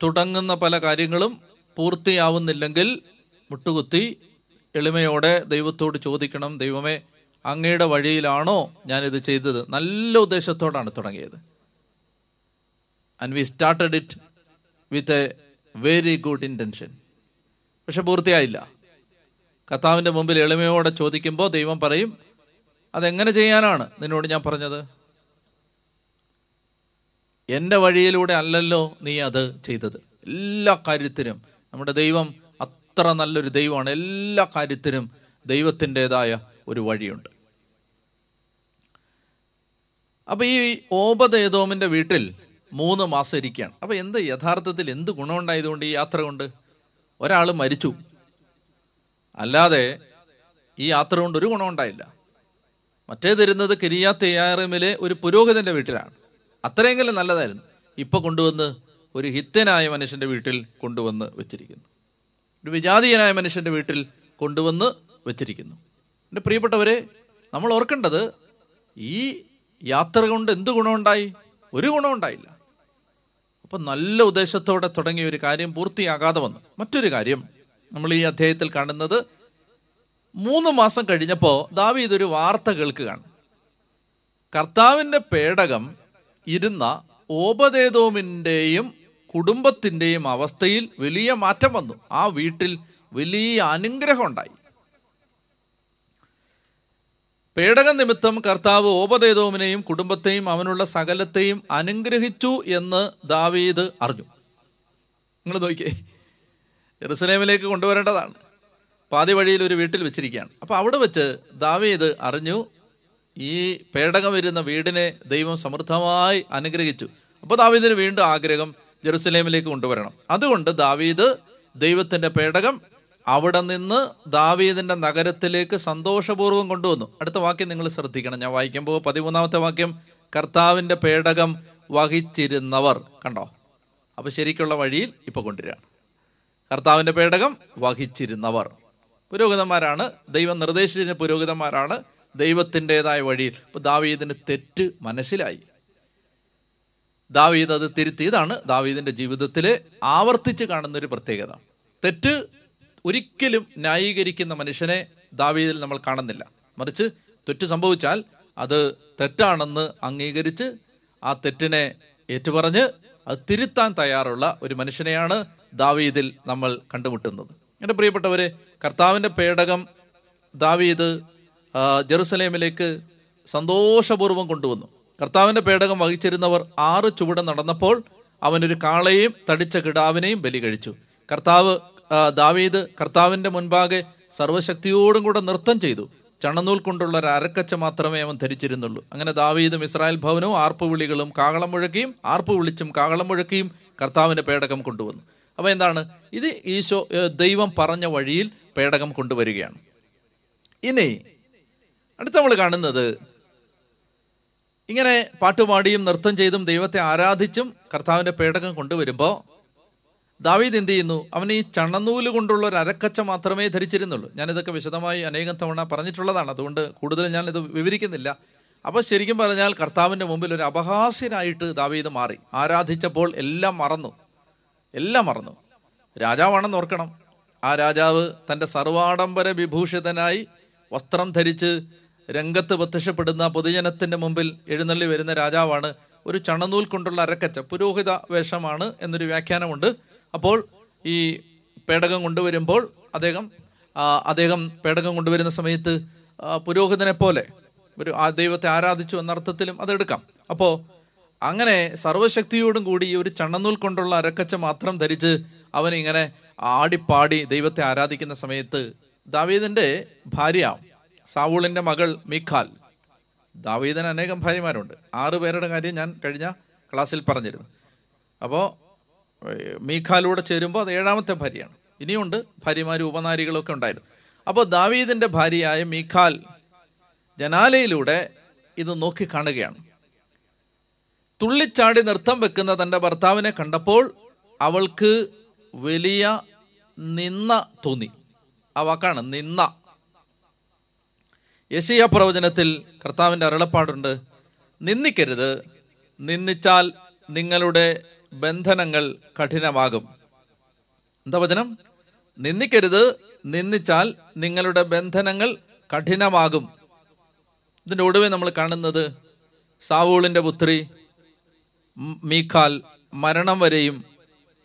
[SPEAKER 1] തുടങ്ങുന്ന പല കാര്യങ്ങളും പൂർത്തിയാവുന്നില്ലെങ്കിൽ മുട്ടുകുത്തി എളിമയോടെ ദൈവത്തോട് ചോദിക്കണം ദൈവമേ അങ്ങയുടെ വഴിയിലാണോ ഞാനിത് ചെയ്തത്? നല്ല ഉദ്ദേശത്തോടാണ് തുടങ്ങിയത്. And we started it with a very good intention പക്ഷെ പൂർത്തിയായില്ല. കർത്താവിന്റെ മുമ്പിൽ എളിമയോടെ ചോദിക്കുമ്പോൾ ദൈവം പറയും അതെങ്ങനെ ചെയ്യാനാണ്? നിന്നോട് ഞാൻ പറഞ്ഞത് എന്റെ വഴിയിലൂടെ അല്ലല്ലോ നീ അത് ചെയ്തത്. എല്ലാ കാര്യത്തിനും നമ്മുടെ ദൈവം അത്ര നല്ലൊരു ദൈവമാണ്. എല്ലാ കാര്യത്തിനും ദൈവത്തിന്റെതായ ഒരു വഴിയുണ്ട്. അപ്പൊ ഈ ഓപദേതോമിന്റെ വീട്ടിൽ മൂന്ന് മാസം ഇരിക്കുകയാണ് അപ്പൊ എന്ത് യഥാർത്ഥത്തിൽ എന്ത് ഗുണമുണ്ടായതുകൊണ്ട് ഈ യാത്ര കൊണ്ട്? ഒരാൾ മരിച്ചു. അല്ലാതെ ഈ യാത്ര കൊണ്ട് ഒരു ഗുണമുണ്ടായില്ല മറ്റേതിരുന്നത് കിരിയാത്തയ്യാറമിലെ ഒരു പുരോഹിതന്റെ വീട്ടിലാണ്. അത്രയെങ്കിലും നല്ലതായിരുന്നു. ഇപ്പൊ കൊണ്ടുവന്ന് ഒരു ഹിത്യനായ മനുഷ്യന്റെ വീട്ടിൽ കൊണ്ടുവന്ന് വെച്ചിരിക്കുന്നു. ഒരു വിജാതീയനായ മനുഷ്യന്റെ വീട്ടിൽ കൊണ്ടുവന്ന് വെച്ചിരിക്കുന്നു. എന്റെ പ്രിയപ്പെട്ടവരെ നമ്മൾ ഓർക്കേണ്ടത് ഈ യാത്ര കൊണ്ട് എന്ത് ഗുണമുണ്ടായി ഒരു ഗുണമുണ്ടായില്ല അപ്പൊ നല്ല ഉദ്ദേശത്തോടെ തുടങ്ങിയ ഒരു കാര്യം പൂർത്തിയാകാതെ വന്നു. മറ്റൊരു കാര്യം നമ്മൾ ഈ അധ്യായത്തിൽ കാണുന്നത് മൂന്ന് മാസം കഴിഞ്ഞപ്പോൾ ദാവി ഇതൊരു വാർത്ത കേൾക്കുകയാണ്. കർത്താവിന്റെ പേടകം ഇരുന്ന ഓപദേതോമിന്റെയും കുടുംബത്തിന്റെയും അവസ്ഥയിൽ വലിയ മാറ്റം വന്നു. ആ വീട്ടിൽ വലിയ അനുഗ്രഹം ഉണ്ടായി. പേടക നിമിത്തം കർത്താവ് ഓപദേതോമിനെയും കുടുംബത്തെയും അവനുള്ള സകലത്തെയും അനുഗ്രഹിച്ചു എന്ന് ദാവീദ് അറിഞ്ഞു. നിങ്ങൾ നോക്കിയേ ജെറുസലേമിലേക്ക് കൊണ്ടുവരേണ്ടതാണ്. പാതി വഴിയിൽ ഒരു വീട്ടിൽ വെച്ചിരിക്കുകയാണ്. അപ്പോൾ അവിടെ വെച്ച് ദാവീദ് അറിഞ്ഞു ഈ പേടകം വരുന്ന വീടിനെ ദൈവം സമൃദ്ധമായി അനുഗ്രഹിച്ചു. അപ്പോൾ ദാവീദിന് വീണ്ടും ആഗ്രഹം ജെറുസലേമിലേക്ക് കൊണ്ടുവരണം. അതുകൊണ്ട് ദാവീദ് ദൈവത്തിന്റെ പേടകം അവിടെ നിന്ന് ദാവീദിന്റെ നഗരത്തിലേക്ക് സന്തോഷപൂർവം കൊണ്ടുവന്നു. അടുത്ത വാക്യം നിങ്ങൾ ശ്രദ്ധിക്കണം. ഞാൻ വായിക്കുമ്പോൾ പതിമൂന്നാമത്തെ വാക്യം കർത്താവിന്റെ പേടകം വഹിച്ചിരുന്നവർ. കണ്ടോ? അപ്പോൾ ശരിക്കുള്ള വഴിയിൽ ഇപ്പൊ കൊണ്ടുവരികയാണ്. കർത്താവിന്റെ പേടകം വഹിച്ചിരുന്നവർ. പുരോഹിതന്മാരാണ് ദൈവം നിർദ്ദേശിച്ച പുരോഹിതന്മാരാണ് ദൈവത്തിന്റെതായ വഴിയിൽ. ഇപ്പൊ ദാവീദിന് തെറ്റ് മനസ്സിലായി. ദാവീദ് അത് തിരുത്തി. ഇതാണ് ദാവീദിന്റെ ജീവിതത്തിലെ ആവർത്തിച്ച് കാണുന്ന ഒരു പ്രത്യേകത. തെറ്റ് ഒരിക്കലും ന്യായീകരിക്കുന്ന മനുഷ്യനെ ദാവീദിൽ നമ്മൾ കാണുന്നില്ല. മറിച്ച് തെറ്റ് സംഭവിച്ചാൽ അത് തെറ്റാണെന്ന് അംഗീകരിച്ച് ആ തെറ്റിനെ ഏറ്റുപറഞ്ഞ് അത് തിരുത്താൻ തയ്യാറുള്ള ഒരു മനുഷ്യനെയാണ് ദാവീദിൽ നമ്മൾ കണ്ടുമുട്ടുന്നത്. എന്റെ പ്രിയപ്പെട്ടവരെ കർത്താവിന്റെ പേടകം ദാവീദ് ജെറുസലേമിലേക്ക് സന്തോഷപൂർവം കൊണ്ടുവന്നു. കർത്താവിന്റെ പേടകം വഹിച്ചിരുന്നവർ ആറ് ചുവട് നടന്നപ്പോൾ അവനൊരു കാളയെയും തടിച്ച കിടാവിനെയും ബലി കഴിച്ചു. കർത്താവ് ദാവീദ് കർത്താവിന്റെ മുൻപാകെ സർവശക്തിയോടും കൂടെ നൃത്തം ചെയ്തു. ചണനൂൽ കൊണ്ടുള്ള ഒരു അരക്കച്ച മാത്രമേ അവൻ ധരിച്ചിരുന്നുള്ളൂ. അങ്ങനെ ദാവീദും ഇസ്രായേൽ ഭവനവും ആർപ്പ് വിളികളും കാകളം മുഴക്കിയും ആർപ്പ് വിളിച്ചും കാകളം മുഴക്കിയും കർത്താവിന്റെ പേടകം കൊണ്ടുവന്നു. അപ്പോൾ എന്താണ്? ഇത് ഈശോ ദൈവം പറഞ്ഞ വഴിയിൽ പേടകം കൊണ്ടുവരികയാണ്. ഇനി അടുത്ത നമ്മൾ കാണുന്നത് ഇങ്ങനെ പാട്ടുപാടിയും നൃത്തം ചെയ്തും ദൈവത്തെ ആരാധിച്ചും കർത്താവിന്റെ പേടകം കൊണ്ടുവരുമ്പോൾ ദാവീദ് എന്ത് ചെയ്യുന്നു? അവൻ ഈ ചണനൂൽ കൊണ്ടുള്ള ഒരു അരക്കച്ച മാത്രമേ ധരിച്ചിരുന്നുള്ളൂ. ഞാനിതൊക്കെ വിശദമായി അനേകം തവണ പറഞ്ഞിട്ടുള്ളതാണ്. അതുകൊണ്ട് കൂടുതൽ ഞാനിത് വിവരിക്കുന്നില്ല. അപ്പോൾ ശരിക്കും പറഞ്ഞാൽ കർത്താവിന്റെ മുമ്പിൽ ഒരു അപഹാസ്യനായിട്ട് ദാവീദ് മാറി. ആരാധിച്ചപ്പോൾ എല്ലാം മറന്നു. എല്ലാം മറന്നു. രാജാവാണെന്ന് ഓർക്കണം. ആ രാജാവ് തന്റെ സർവാഡംബര വിഭൂഷിതനായി വസ്ത്രം ധരിച്ച് രംഗത്ത് പ്രത്യക്ഷപ്പെടുന്ന പൊതുജനത്തിന്റെ മുമ്പിൽ എഴുന്നള്ളി വരുന്ന രാജാവാണ് ഒരു ചണനൂൽ കൊണ്ടുള്ള അരക്കച്ച പുരോഹിത വേഷമാണ് എന്നൊരു വ്യാഖ്യാനമുണ്ട്. അപ്പോൾ ഈ പേടകം കൊണ്ടുവരുമ്പോൾ അദ്ദേഹം അദ്ദേഹം പേടകം കൊണ്ടുവരുന്ന സമയത്ത് പുരോഹിതനെ പോലെ ഒരു ആ ദൈവത്തെ ആരാധിച്ചു എന്ന അർത്ഥത്തിലും അതെടുക്കാം. അപ്പോൾ അങ്ങനെ സർവശക്തിയോടും കൂടി ഒരു ചണ്ണനൂൽ കൊണ്ടുള്ള അരക്കച്ച മാത്രം ധരിച്ച് അവൻ ഇങ്ങനെ ആടിപ്പാടി ദൈവത്തെ ആരാധിക്കുന്ന സമയത്ത് ദാവീദിന്റെ ഭാര്യ സാവൂളിന്റെ മകൾ മിഖാൽ. ദാവീദിന് അനേകം ഭാര്യമാരുണ്ട്. ആറ് പേരുടെ കാര്യം ഞാൻ കഴിഞ്ഞ ക്ലാസ്സിൽ പറഞ്ഞിരുന്നു. അപ്പോൾ മീഖാലൂടെ ചേരുമ്പോൾ അത് ഏഴാമത്തെ ഭാര്യയാണ്. ഇനിയുണ്ട് ഭാര്യമാരും ഉപനാരികളൊക്കെ ഉണ്ടായിരുന്നു അപ്പോൾ ദാവീദിന്റെ ഭാര്യയായ മീഖാൽ ജനാലയിലൂടെ ഇത് നോക്കി കാണുകയാണ്. തുള്ളിച്ചാടി നൃത്തം വെക്കുന്ന തന്റെ ഭർത്താവിനെ കണ്ടപ്പോൾ അവൾക്ക് വലിയ നിന്ന തോന്നി. ആ വാക്കാണ് നിന്ന യശയ പ്രവചനത്തിൽ കർത്താവിന്റെ അരുളപ്പാടുണ്ട് നിന്ദിക്കരുത് നിന്നിച്ചാൽ നിങ്ങളുടെ ബന്ധനങ്ങൾ കഠിനമാകും. എന്താ വചനം? നിന്ദിക്കരുത് നിന്ദിച്ചാൽ നിങ്ങളുടെ ബന്ധനങ്ങൾ കഠിനമാകും. ഇതിന്റെ ഒടുവെ നമ്മൾ കാണുന്നത് സാവൂളിന്റെ പുത്രി മീഖാൽ മരണം വരെയും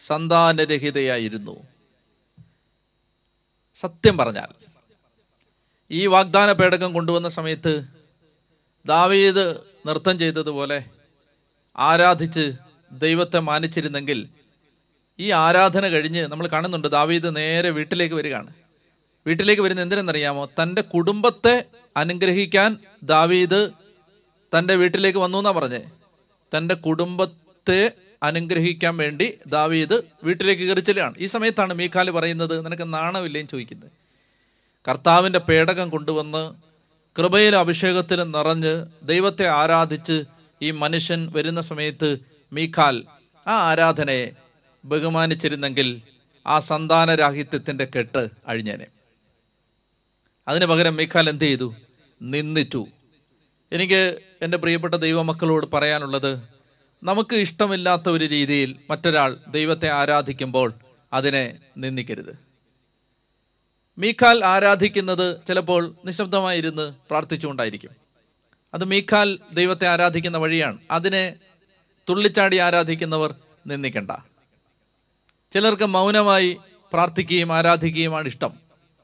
[SPEAKER 1] സന്താനരഹിതയായിരുന്നു. സത്യം പറഞ്ഞാൽ ഈ വാഗ്ദാന പേടകം കൊണ്ടുവന്ന സമയത്ത് ദാവീദ് നൃത്തം ചെയ്തതുപോലെ ആരാധിച്ച് ദൈവത്തെ മാനിച്ചിരുന്നെങ്കിൽ ഈ ആരാധന കഴിഞ്ഞ് നമ്മൾ കാണുന്നുണ്ട് ദാവീദ് നേരെ വീട്ടിലേക്ക് വരികയാണ്. വീട്ടിലേക്ക് വരുന്ന എന്തിനെന്നറിയാമോ? തന്റെ കുടുംബത്തെ അനുഗ്രഹിക്കാൻ ദാവീദ് തന്റെ വീട്ടിലേക്ക് വന്നു എന്നാ പറഞ്ഞേ. തന്റെ കുടുംബത്തെ അനുഗ്രഹിക്കാൻ വേണ്ടി ദാവീദ് വീട്ടിലേക്ക് കയറിച്ചെല്ലുകയാണ് ഈ സമയത്താണ് മീഖാൽ പറയുന്നത് നിനക്ക് നാണമില്ലേന്ന് ചോദിക്കുന്നത്. കർത്താവിന്റെ പേടകം കൊണ്ടുവന്ന് കൃപയിലും അഭിഷേകത്തിലും നിറഞ്ഞ് ദൈവത്തെ ആരാധിച്ച് ഈ മനുഷ്യൻ വരുന്ന സമയത്ത് മീഖാൽ ആ ആരാധനയെ ബഹുമാനിച്ചിരുന്നെങ്കിൽ ആ സന്താനരാഹിത്യത്തിന്റെ കെട്ട് അഴിഞ്ഞേനെ. അതിന് പകരം മീഖാൽ എന്ത് ചെയ്തു? നിന്നിച്ചു എനിക്ക് എന്റെ പ്രിയപ്പെട്ട ദൈവമക്കളോട് പറയാനുള്ളത് നമുക്ക് ഇഷ്ടമില്ലാത്ത ഒരു രീതിയിൽ മറ്റൊരാൾ ദൈവത്തെ ആരാധിക്കുമ്പോൾ അതിനെ നിന്ദിക്കരുത്. മീഖാൽ ആരാധിക്കുന്നത് ചിലപ്പോൾ നിശബ്ദമായിരുന്ന് പ്രാർത്ഥിച്ചുകൊണ്ടായിരിക്കും. അത് മീഖാൽ ദൈവത്തെ ആരാധിക്കുന്ന വഴിയാണ്. അതിനെ തുള്ളിച്ചാടി ആരാധിക്കുന്നവർ നിന്ദിക്കണ്ട. ചിലർക്ക് മൗനമായി പ്രാർത്ഥിക്കുകയും ആരാധിക്കുകയുമാണ് ഇഷ്ടം.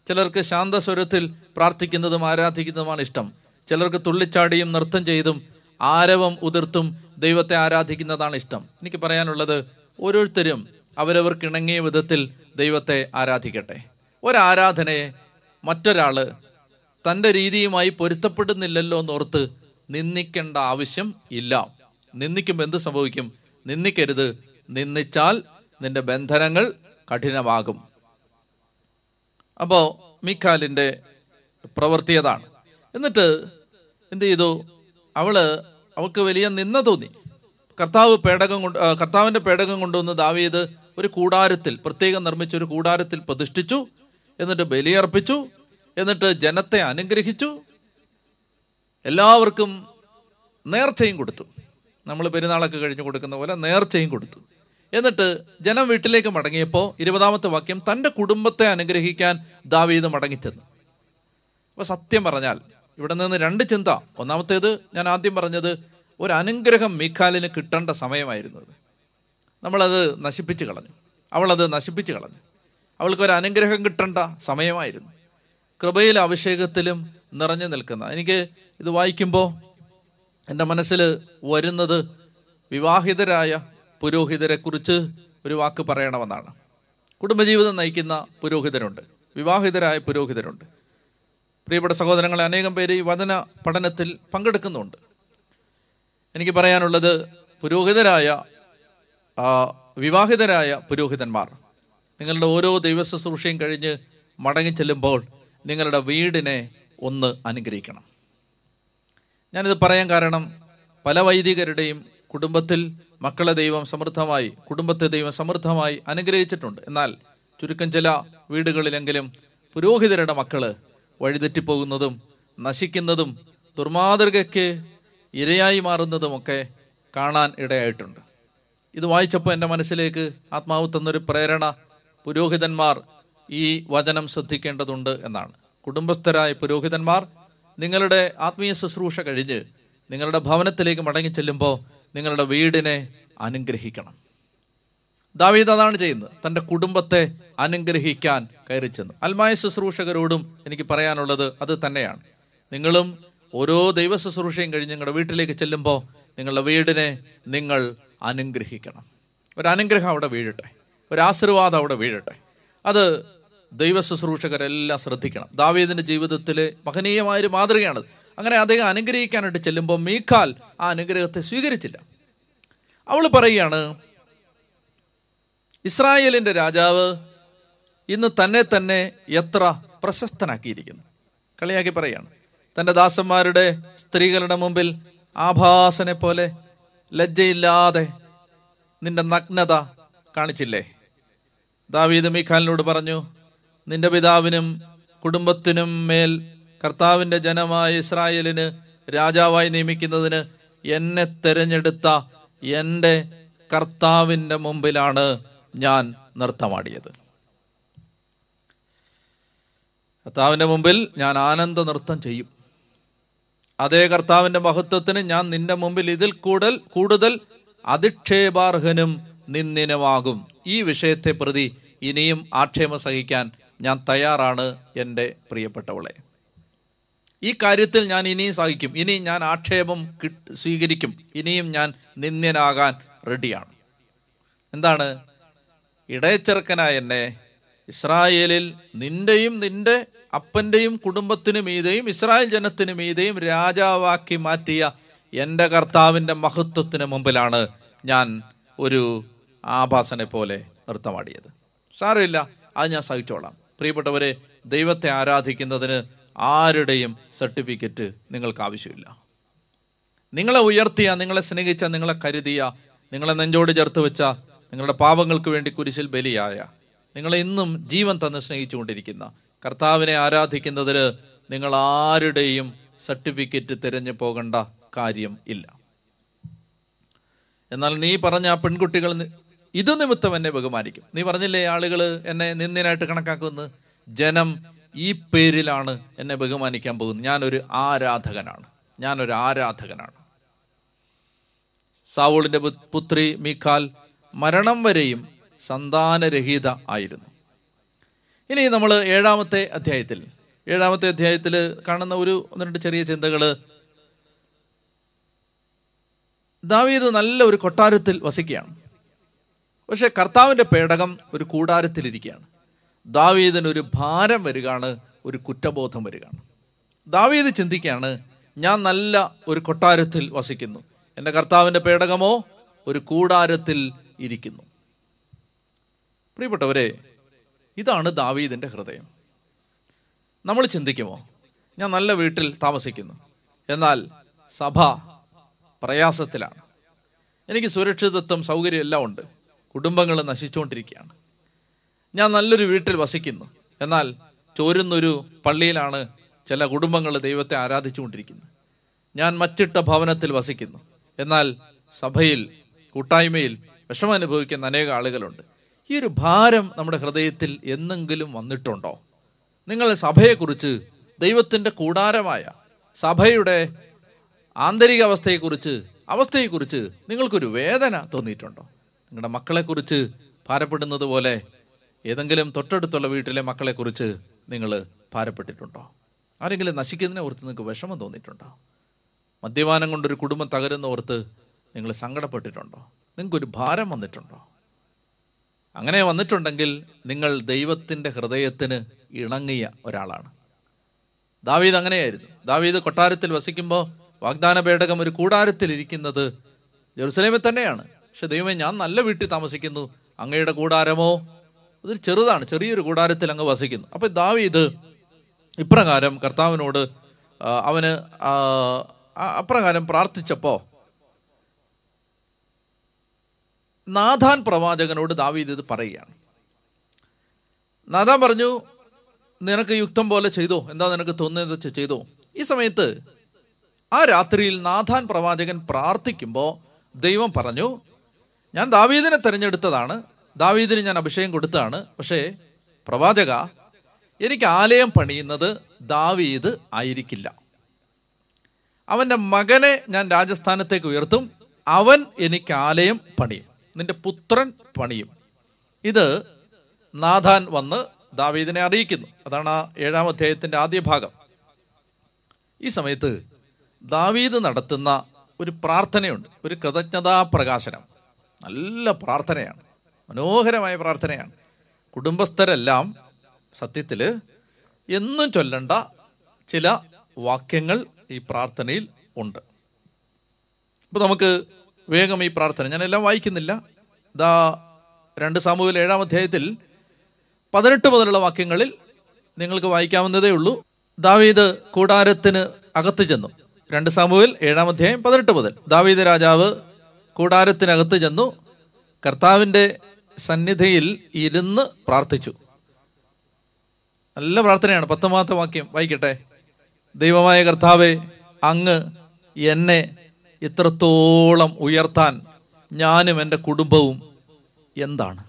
[SPEAKER 1] ചിലർക്ക് ശാന്തസ്വരത്തിൽ പ്രാർത്ഥിക്കുന്നതും ആരാധിക്കുന്നതുമാണ് ഇഷ്ടം. ചിലർക്ക് തുള്ളിച്ചാടിയും നൃത്തം ചെയ്തും ആരവം ഉതിർത്തും ദൈവത്തെ ആരാധിക്കുന്നതാണ് ഇഷ്ടം. എനിക്ക് പറയാനുള്ളത് ഓരോരുത്തരും അവരവർക്ക് ഇണങ്ങിയ വിധത്തിൽ ദൈവത്തെ ആരാധിക്കട്ടെ. ഒരാരാധനയെ മറ്റൊരാൾ തന്റെ രീതിയുമായി പൊരുത്തപ്പെടുന്നില്ലല്ലോ എന്നോർത്ത് നിന്ദിക്കേണ്ട ആവശ്യം ഇല്ല. നിന്ദിക്കുമ്പോൾ എന്ത് സംഭവിക്കും? നിന്ദിക്കരുത്. നിന്ദിച്ചാൽ നിന്റെ ബന്ധനങ്ങൾ കഠിനമാകും. അപ്പോൾ മിക്കാലിന്റെ പ്രവൃത്തി അതാണ്. എന്നിട്ട് എന്ത് ചെയ്തു? അവൾ അവൾക്ക് വലിയ നിന്ന തോന്നി. കർത്താവ് പേടകം കൊണ്ട് കർത്താവിന്റെ പേടകം കൊണ്ടുവന്ന് ദാവീദ് ഒരു കൂടാരത്തിൽ പ്രത്യേകം നിർമ്മിച്ച ഒരു കൂടാരത്തിൽ പ്രതിഷ്ഠിച്ചു. എന്നിട്ട് ബലിയർപ്പിച്ചു. എന്നിട്ട് ജനത്തെ അനുഗ്രഹിച്ചു. എല്ലാവർക്കും നേർച്ചയും കൊടുത്തു. നമ്മൾ പെരുന്നാളൊക്കെ കഴിഞ്ഞ് കൊടുക്കുന്ന പോലെ നേർച്ചയും കൊടുത്തു. എന്നിട്ട് ജനം വീട്ടിലേക്ക് മടങ്ങിയപ്പോൾ ഇരുപതാമത്തെ വാക്യം തന്റെ കുടുംബത്തെ അനുഗ്രഹിക്കാൻ ദാവീദ് മടങ്ങിച്ചെന്നു. അപ്പോൾ സത്യം പറഞ്ഞാൽ ഇവിടെ നിന്ന് രണ്ട് ചിന്ത. ഒന്നാമത്തേത് ഞാൻ ആദ്യം പറഞ്ഞത് ഒരു അനുഗ്രഹം മീഖാലിന് കിട്ടേണ്ട സമയമായിരുന്നു അത്. നമ്മളത് നശിപ്പിച്ച് കളഞ്ഞു. അവളത് നശിപ്പിച്ച് കളഞ്ഞു. അവൾക്ക് ഒരു അനുഗ്രഹം കിട്ടേണ്ട സമയമായിരുന്നു. കൃപയിലും അഭിഷേകത്തിലും നിറഞ്ഞു നിൽക്കുന്ന. എനിക്ക് ഇത് വായിക്കുമ്പോൾ എന്റെ മനസ്സിൽ വരുന്നത് വിവാഹിതരായ പുരോഹിതരെ കുറിച്ച് ഒരു വാക്ക് പറയണമെന്നാണ്. കുടുംബജീവിതം നയിക്കുന്ന പുരോഹിതരുണ്ട്. വിവാഹിതരായ പുരോഹിതരുണ്ട്. പ്രിയപ്പെട്ട സഹോദരങ്ങളെ അനേകം പേര് ഈ വചന പഠനത്തിൽ പങ്കെടുക്കുന്നുണ്ട്. എനിക്ക് പറയാനുള്ളത് പുരോഹിതരായ വിവാഹിതരായ പുരോഹിതന്മാർ നിങ്ങളുടെ ഓരോ ദിവസ ശുശ്രൂഷയും കഴിഞ്ഞ് മടങ്ങി ചെല്ലുമ്പോൾ നിങ്ങളുടെ വീടിനെ ഒന്ന് അനുഗ്രഹിക്കണം. ഞാനിത് പറയാൻ കാരണം പല വൈദികരുടെയും കുടുംബത്തിൽ മക്കളെ ദൈവം സമൃദ്ധമായി കുടുംബത്തെ ദൈവം സമൃദ്ധമായി അനുഗ്രഹിച്ചിട്ടുണ്ട്. എന്നാൽ ചുരുക്കം ചില വീടുകളിലെങ്കിലും പുരോഹിതരുടെ മക്കൾ വഴിതെറ്റിപ്പോകുന്നതും നശിക്കുന്നതും ദുർമാതൃകയ്ക്ക് ഇരയായി മാറുന്നതുമൊക്കെ കാണാൻ ഇടയായിട്ടുണ്ട്. ഇത് വായിച്ചപ്പോൾ എന്റെ മനസ്സിലേക്ക് ആത്മാവ് തന്നൊരു പ്രേരണ പുരോഹിതന്മാർ ഈ വചനം ശ്രദ്ധിക്കേണ്ടതുണ്ട് എന്നാണ്. കുടുംബസ്ഥരായ പുരോഹിതന്മാർ നിങ്ങളുടെ ആത്മീയ ശുശ്രൂഷ കഴിഞ്ഞ് നിങ്ങളുടെ ഭവനത്തിലേക്ക് മടങ്ങി ചെല്ലുമ്പോൾ നിങ്ങളുടെ വീടിനെ അനുഗ്രഹിക്കണം. ദാവീദ് അതാണ് ചെയ്യുന്നത്. തന്റെ കുടുംബത്തെ അനുഗ്രഹിക്കാൻ കയറി ചെന്നു. അൽമായ ശുശ്രൂഷകരോടും എനിക്ക് പറയാനുള്ളത് അത് തന്നെയാണ്. നിങ്ങളും ഓരോ ദൈവ ശുശ്രൂഷയും കഴിഞ്ഞ് നിങ്ങളുടെ വീട്ടിലേക്ക് ചെല്ലുമ്പോൾ നിങ്ങളുടെ വീടിനെ നിങ്ങൾ അനുഗ്രഹിക്കണം. ഒരു അനുഗ്രഹം അവിടെ വീഴട്ടെ. ഒരു ആശീർവാദം അവിടെ വീഴട്ടെ. അത് ദൈവ ശുശ്രൂഷകരെല്ലാം ശ്രദ്ധിക്കണം. ദാവീദിന്റെ ജീവിതത്തിലെ മഹനീയമായൊരു മാതൃകയാണത്. അങ്ങനെ അദ്ദേഹം അനുഗ്രഹിക്കാനായിട്ട് ചെല്ലുമ്പോൾ മീഖാൽ ആ അനുഗ്രഹത്തെ സ്വീകരിച്ചില്ല. അവൾ പറയുകയാണ് ഇസ്രായേലിന്റെ രാജാവ് ഇന്ന് തന്നെ തന്നെ എത്ര പ്രശസ്തനാക്കിയിരിക്കുന്നു. കളിയാക്കി പറയാണ് തന്റെ ദാസന്മാരുടെ സ്ത്രീകളുടെ മുമ്പിൽ ആഭാസനെ പോലെ ലജ്ജയില്ലാതെ നിന്റെ നഗ്നത കാണിച്ചില്ലേ? ദാവീദ് മീഖാലിനോട് പറഞ്ഞു നിന്റെ പിതാവിനും കുടുംബത്തിനും മേൽ കർത്താവിന്റെ ജനമായ ഇസ്രായേലിന് രാജാവായി നിയമിക്കുന്നതിന് എന്നെ തെരഞ്ഞെടുത്ത എന്റെ കർത്താവിന്റെ മുമ്പിലാണ് ഞാൻ നൃത്തമാടിയത്. കർത്താവിന്റെ മുമ്പിൽ ഞാൻ ആനന്ദ നൃത്തം ചെയ്യും. അതേ കർത്താവിന്റെ മഹത്വത്തിന് ഞാൻ നിന്റെ മുമ്പിൽ ഇതിൽ കൂടുതൽ കൂടുതൽ അധിക്ഷേപാർഹനും നിന്ദിനുമാകും. ഈ വിഷയത്തെ പ്രതി ഇനിയും ആക്ഷേപം സഹിക്കാൻ ഞാൻ തയ്യാറാണ് എന്റെ പ്രിയപ്പെട്ടവളെ. ഈ കാര്യത്തിൽ ഞാൻ ഇനിയും സഹിക്കും. ഇനി ഞാൻ ആക്ഷേപം സ്വീകരിക്കും. ഇനിയും ഞാൻ നിന്ദ്യനാകാൻ റെഡിയാണ്. എന്താണ്? ഇടയച്ചെറുക്കനായ എന്നെ ഇസ്രായേലിൽ നിന്റെയും നിന്റെ അപ്പന്റെയും കുടുംബത്തിനു മീതെയും ഇസ്രായേൽ ജനത്തിനു മീതെയും രാജാവാക്കി മാറ്റിയ എന്റെ കർത്താവിന്റെ മഹത്വത്തിന് മുമ്പിലാണ് ഞാൻ ഒരു ആഭാസനെ പോലെ നൃത്തമാടിയത്. സാരമില്ല അത് ഞാൻ സഹിച്ചോളാം. പ്രിയപ്പെട്ടവരെ ദൈവത്തെ ആരാധിക്കുന്നതിന് ആരുടെയും സർട്ടിഫിക്കറ്റ് നിങ്ങൾക്ക് ആവശ്യമില്ല നിങ്ങളെ ഉയർത്തിയ നിങ്ങളെ സ്നേഹിച്ച നിങ്ങളെ കരുതിയ നിങ്ങളെ നെഞ്ചോട് ചേർത്ത് വെച്ച നിങ്ങളുടെ പാപങ്ങൾക്ക് വേണ്ടി കുരിശിൽ ബലിയായ നിങ്ങളെ ഇന്നും ജീവൻ തന്ന് സ്നേഹിച്ചുകൊണ്ടിരിക്കുന്ന കർത്താവിനെ ആരാധിക്കുന്നതിന് നിങ്ങൾ ആരുടെയും സർട്ടിഫിക്കറ്റ് തിരഞ്ഞു പോകേണ്ട കാര്യം ഇല്ല. എന്നാൽ നീ പറഞ്ഞ ആ പെൺകുട്ടികൾ ഇത് നിമിത്തം എന്നെ ബഹുമാനിക്കും. നീ പറഞ്ഞില്ലേ ആളുകൾ എന്നെ നിന്ദിനായിട്ട് കണക്കാക്കുന്നു? ജനം ഈ പേരിലാണ് എന്നെ ബഹുമാനിക്കാൻ പോകുന്നത്. ഞാനൊരു ആരാധകനാണ്. ഞാനൊരു ആരാധകനാണ്. സാവൂളിന്റെ പു- പുത്രി മീഖാൽ മരണം വരെയും സന്താനരഹിത ആയിരുന്നു. ഇനി നമ്മൾ ഏഴാമത്തെ അധ്യായത്തിൽ ഏഴാമത്തെ അധ്യായത്തിൽ കാണുന്ന ഒരു ഒന്ന് രണ്ട് ചെറിയ ചിന്തകൾ ദാവീദ് നല്ല ഒരു കൊട്ടാരത്തിൽ വസിക്കുകയാണ്. പക്ഷെ കർത്താവിന്റെ പേടകം ഒരു കൂടാരത്തിലിരിക്കുകയാണ്. ദാവീദിന് ഒരു ഭാരം വരികയാണ് ഒരു കുറ്റബോധം വരികയാണ്. ദാവീദ് ചിന്തിക്കുകയാണ് ഞാൻ നല്ല ഒരു കൊട്ടാരത്തിൽ വസിക്കുന്നു. എന്റെ കർത്താവിന്റെ പേടകമോ ഒരു കൂടാരത്തിൽ ഇരിക്കുന്നു. പ്രിയപ്പെട്ടവരെ ഇതാണ് ദാവീദിന്റെ ഹൃദയം. നമ്മൾ ചിന്തിക്കുമോ ഞാൻ നല്ല വീട്ടിൽ താമസിക്കുന്നു. എന്നാൽ സഭ പ്രയാസത്തിലാണ്. എനിക്ക് സുരക്ഷിതത്വം സൗകര്യം എല്ലാം ഉണ്ട്. കുടുംബങ്ങൾ നശിച്ചുകൊണ്ടിരിക്കുകയാണ്. ഞാൻ നല്ലൊരു വീട്ടിൽ വസിക്കുന്നു. എന്നാൽ ചോരുന്നൊരു പള്ളിയിലാണ് ചില കുടുംബങ്ങൾ ദൈവത്തെ ആരാധിച്ചുകൊണ്ടിരിക്കുന്നത്. ഞാൻ മറ്റിട്ട ഭവനത്തിൽ വസിക്കുന്നു. എന്നാൽ സഭയിൽ കൂട്ടായ്മയിൽ വിഷമം അനുഭവിക്കുന്ന അനേക ആളുകളുണ്ട്. ഈ ഒരു ഭാരം നമ്മുടെ ഹൃദയത്തിൽ എന്നെങ്കിലും വന്നിട്ടുണ്ടോ? നിങ്ങൾ സഭയെക്കുറിച്ച് ദൈവത്തിന്റെ കൂടാരമായ സഭയുടെ ആന്തരിക അവസ്ഥയെക്കുറിച്ച് അവസ്ഥയെക്കുറിച്ച് നിങ്ങൾക്കൊരു വേദന തോന്നിയിട്ടുണ്ടോ? നിങ്ങളുടെ മക്കളെക്കുറിച്ച് ഭാരപ്പെടുന്നത് പോലെ ഏതെങ്കിലും തൊട്ടടുത്തുള്ള വീട്ടിലെ മക്കളെക്കുറിച്ച് നിങ്ങൾ ഭാരപ്പെട്ടിട്ടുണ്ടോ? ആരെങ്കിലും നശിക്കുന്നതിനെ ഓർത്ത് നിങ്ങൾക്ക് വിഷമം തോന്നിയിട്ടുണ്ടോ? മദ്യപാനം കൊണ്ടൊരു കുടുംബം തകരുന്ന ഓർത്ത് നിങ്ങൾ സങ്കടപ്പെട്ടിട്ടുണ്ടോ? നിങ്ങൾക്കൊരു ഭാരം വന്നിട്ടുണ്ടോ? അങ്ങനെ വന്നിട്ടുണ്ടെങ്കിൽ നിങ്ങൾ ദൈവത്തിന്റെ ഹൃദയത്തിന് ഇണങ്ങിയ ഒരാളാണ്. ദാവീദ് അങ്ങനെയായിരുന്നു. ദാവീദ് കൊട്ടാരത്തിൽ വസിക്കുമ്പോൾ വാഗ്ദാന പേടകം ഒരു കൂടാരത്തിൽ ഇരിക്കുന്നത് ജെറുസലേമിൽ തന്നെയാണ്. പക്ഷെ ദൈവമേ ഞാൻ നല്ല വീട്ടിൽ താമസിക്കുന്നു. അങ്ങയുടെ കൂടാരമോ? അതൊരു ചെറുതാണ് ചെറിയൊരു കൂടാരത്തിൽ അങ്ങ് വസിക്കുന്നു. അപ്പൊ ദാവീദ് ഇപ്രകാരം കർത്താവിനോട് അവന് അപ്രകാരം പ്രാർത്ഥിച്ചപ്പോ നാഥാൻ പ്രവാചകനോട് ദാവീദ് ഇത് പറയുകയാണ്. നാഥാൻ പറഞ്ഞു നിനക്ക് യുക്തം പോലെ ചെയ്തോ? എന്താ നിനക്ക് തോന്നുന്നത് വെച്ച് ചെയ്തോ? ഈ സമയത്ത് ആ രാത്രിയിൽ നാഥാൻ പ്രവാചകൻ പ്രാർത്ഥിക്കുമ്പോൾ ദൈവം പറഞ്ഞു ഞാൻ ദാവീദിനെ തിരഞ്ഞെടുത്തതാണ്. ദാവീദിന് ഞാൻ അഭിഷേകം കൊടുത്തതാണ്. പക്ഷേ പ്രവാചക എനിക്ക് ആലയം പണിയുന്നത് ദാവീദ് ആയിരിക്കില്ല. അവന്റെ മകനെ ഞാൻ രാജസ്ഥാനത്തേക്ക് ഉയർത്തും. അവൻ എനിക്ക് ആലയം പണിയും. നിന്റെ പുത്രൻ പണിയും. ഇത് നാഥാൻ വന്ന് ദാവീദിനെ അറിയിക്കുന്നു. അതാണ് ആ ഏഴാം അധ്യായത്തിന്റെ ആദ്യ ഭാഗം. ഈ സമയത്ത് ദാവീദ് നടത്തുന്ന ഒരു പ്രാർത്ഥനയുണ്ട്. ഒരു കൃതജ്ഞതാ പ്രകാശനം. നല്ല പ്രാർത്ഥനയാണ്. മനോഹരമായ പ്രാർത്ഥനയാണ്. കുടുംബസ്ഥരെല്ലാം സത്യത്തിൽ എന്നും ചൊല്ലണ്ട ചില വാക്യങ്ങൾ ഈ പ്രാർത്ഥനയിൽ ഉണ്ട്. ഇപ്പൊ നമുക്ക് വേഗം ഈ പ്രാർത്ഥന. ഞാൻ എല്ലാം വായിക്കുന്നില്ല. ഇതാ രണ്ട് സാമൂഹിക ഏഴാം അധ്യായത്തിൽ പതിനെട്ട് മുതലുള്ള വാക്യങ്ങളിൽ നിങ്ങൾക്ക് വായിക്കാവുന്നതേ ഉള്ളൂ. ദാവീദ് കൂടാരത്തിന് അകത്ത് ചെന്നു. രണ്ട് സാമുവിൽ ഏഴാം അധ്യായം പതിനെട്ട് മുതൽ. ദാവീദ് രാജാവ് കൂടാരത്തിനകത്ത് ചെന്നു കർത്താവിന്റെ സന്നിധിയിൽ ഇരുന്ന് പ്രാർത്ഥിച്ചു. നല്ല പ്രാർത്ഥനയാണ് പത്തൊമ്പതാമത്തെ വാക്യം വായിക്കട്ടെ. ദൈവമായ കർത്താവെ അങ്ങ് എന്നെ ഇത്രത്തോളം ഉയർത്താൻ ഞാനും എന്റെ കുടുംബവും എന്താണ്?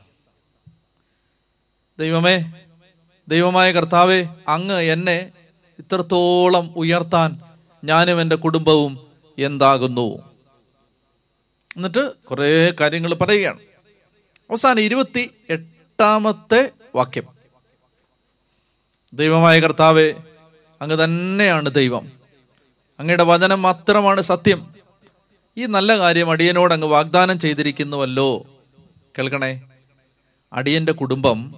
[SPEAKER 1] ദൈവമേ ദൈവമായ കർത്താവെ അങ്ങ് എന്നെ ഇത്രത്തോളം ഉയർത്താൻ ഞാനും എന്റെ കുടുംബവും എന്താകുന്നു? എന്നിട്ട് കുറേ കാര്യങ്ങൾ പറയുകയാണ്. അവസാനം ഇരുപത്തി എട്ടാമത്തെ വാക്യം. ദൈവമായ കർത്താവെ അങ്ങ് തന്നെയാണ് ദൈവം. അങ്ങയുടെ വചനം മാത്രമാണ് സത്യം. ഈ നല്ല കാര്യം അടിയനോട് അങ്ങ് വാഗ്ദാനം ചെയ്തിരിക്കുന്നുവല്ലോ. കേൾക്കണേ അടിയന്റെ കുടുംബം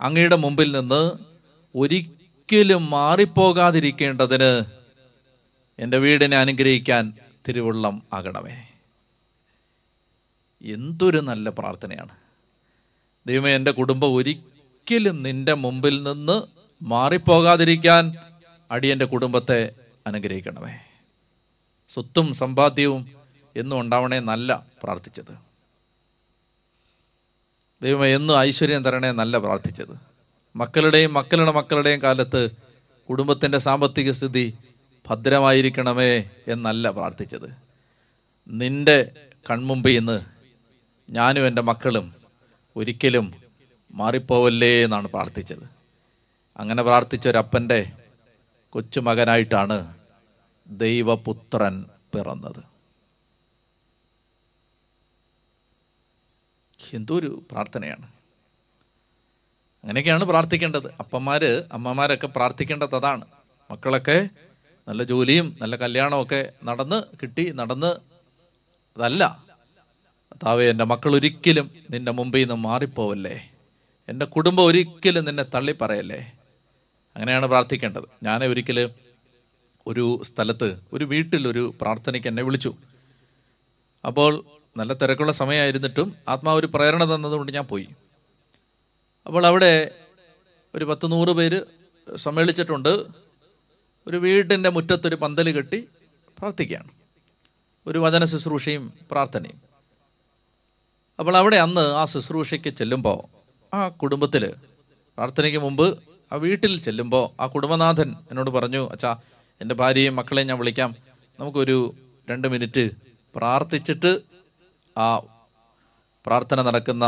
[SPEAKER 1] അങ്ങയുടെ മുമ്പിൽ നിന്ന് ഒരിക്കലും മാറിപ്പോകാതിരിക്കേണ്ടതിന് എന്റെ വീടിനെ അനുഗ്രഹിക്കാൻ തിരുവള്ളം ആകണമേ. എന്തൊരു നല്ല പ്രാർത്ഥനയാണ്. ദൈവമേ എന്റെ കുടുംബം ഒരിക്കലും നിന്റെ മുമ്പിൽ നിന്ന് മാറിപ്പോകാതിരിക്കാൻ അടിയന്റെ കുടുംബത്തെ അനുഗ്രഹിക്കണമേ. സ്വത്തും സമ്പാദ്യവും എന്നും ഉണ്ടാവണേ നല്ല പ്രാർത്ഥിച്ചത്. ദൈവമേ എന്നും ഐശ്വര്യം തരണേ നല്ല പ്രാർത്ഥിച്ചത്. മക്കളുടെയും മക്കളുടെ മക്കളുടെയും കാലത്ത് കുടുംബത്തിന്റെ സാമ്പത്തിക സ്ഥിതി ഭദ്രമായിരിക്കണമേ എന്നല്ല പ്രാർത്ഥിച്ചത്. നിന്റെ കൺമുമ്പിൽ നിന്ന് ഞാനും എന്റെ മക്കളും ഒരിക്കലും മാറിപ്പോവല്ലേ എന്നാണ് പ്രാർത്ഥിച്ചത്. അങ്ങനെ പ്രാർത്ഥിച്ച ഒരപ്പന്റെ കൊച്ചുമകനായിട്ടാണ് ദൈവപുത്രൻ പിറന്നത്. എന്തൊരു പ്രാർത്ഥനയാണ്. അങ്ങനെയൊക്കെയാണ് പ്രാർത്ഥിക്കേണ്ടത്. അപ്പന്മാർ അമ്മമാരൊക്കെ പ്രാർത്ഥിക്കേണ്ടത് അതാണ് മക്കളൊക്കെ നല്ല ജോലിയും നല്ല കല്യാണമൊക്കെ നടന്ന് കിട്ടി നടന്ന് അതല്ല കർത്താവേ എന്റെ മക്കൾ ഒരിക്കലും നിന്റെ മുമ്പിൽ നിന്ന് മാറിപ്പോവല്ലേ? എന്റെ കുടുംബം ഒരിക്കലും നിന്നെ തള്ളി പറയല്ലേ അങ്ങനെയാണ് പ്രാർത്ഥിക്കേണ്ടത്. ഞാൻ ഒരിക്കലും ഒരു സ്ഥലത്ത് ഒരു വീട്ടിൽ ഒരു പ്രാർത്ഥനയ്ക്ക് എന്നെ വിളിച്ചു. അപ്പോൾ നല്ല തിരക്കുള്ള സമയമായിരുന്നിട്ടും ആത്മാവ് ഒരു പ്രേരണ തന്നതുകൊണ്ട് ഞാൻ പോയി. അപ്പോൾ അവിടെ ഒരു പത്ത് നൂറ് പേര് സമ്മേളിച്ചിട്ടുണ്ട്. ഒരു വീടിന്റെ മുറ്റത്തൊരു പന്തൽ കെട്ടി പ്രാർത്ഥിക്കുകയാണ്. ഒരു വചന ശുശ്രൂഷയും പ്രാർത്ഥനയും. അപ്പോൾ അവിടെ അന്ന് ആ ശുശ്രൂഷയ്ക്ക് ചെല്ലുമ്പോൾ ആ കുടുംബത്തിൽ പ്രാർത്ഥനയ്ക്ക് മുമ്പ് ആ വീട്ടിൽ ചെല്ലുമ്പോൾ ആ കുടുംബനാഥൻ എന്നോട് പറഞ്ഞു അച്ഛാ എന്റെ ഭാര്യയും മക്കളെയും ഞാൻ വിളിക്കാം. നമുക്കൊരു രണ്ട് മിനിറ്റ് പ്രാർത്ഥിച്ചിട്ട് ആ പ്രാർത്ഥന നടക്കുന്ന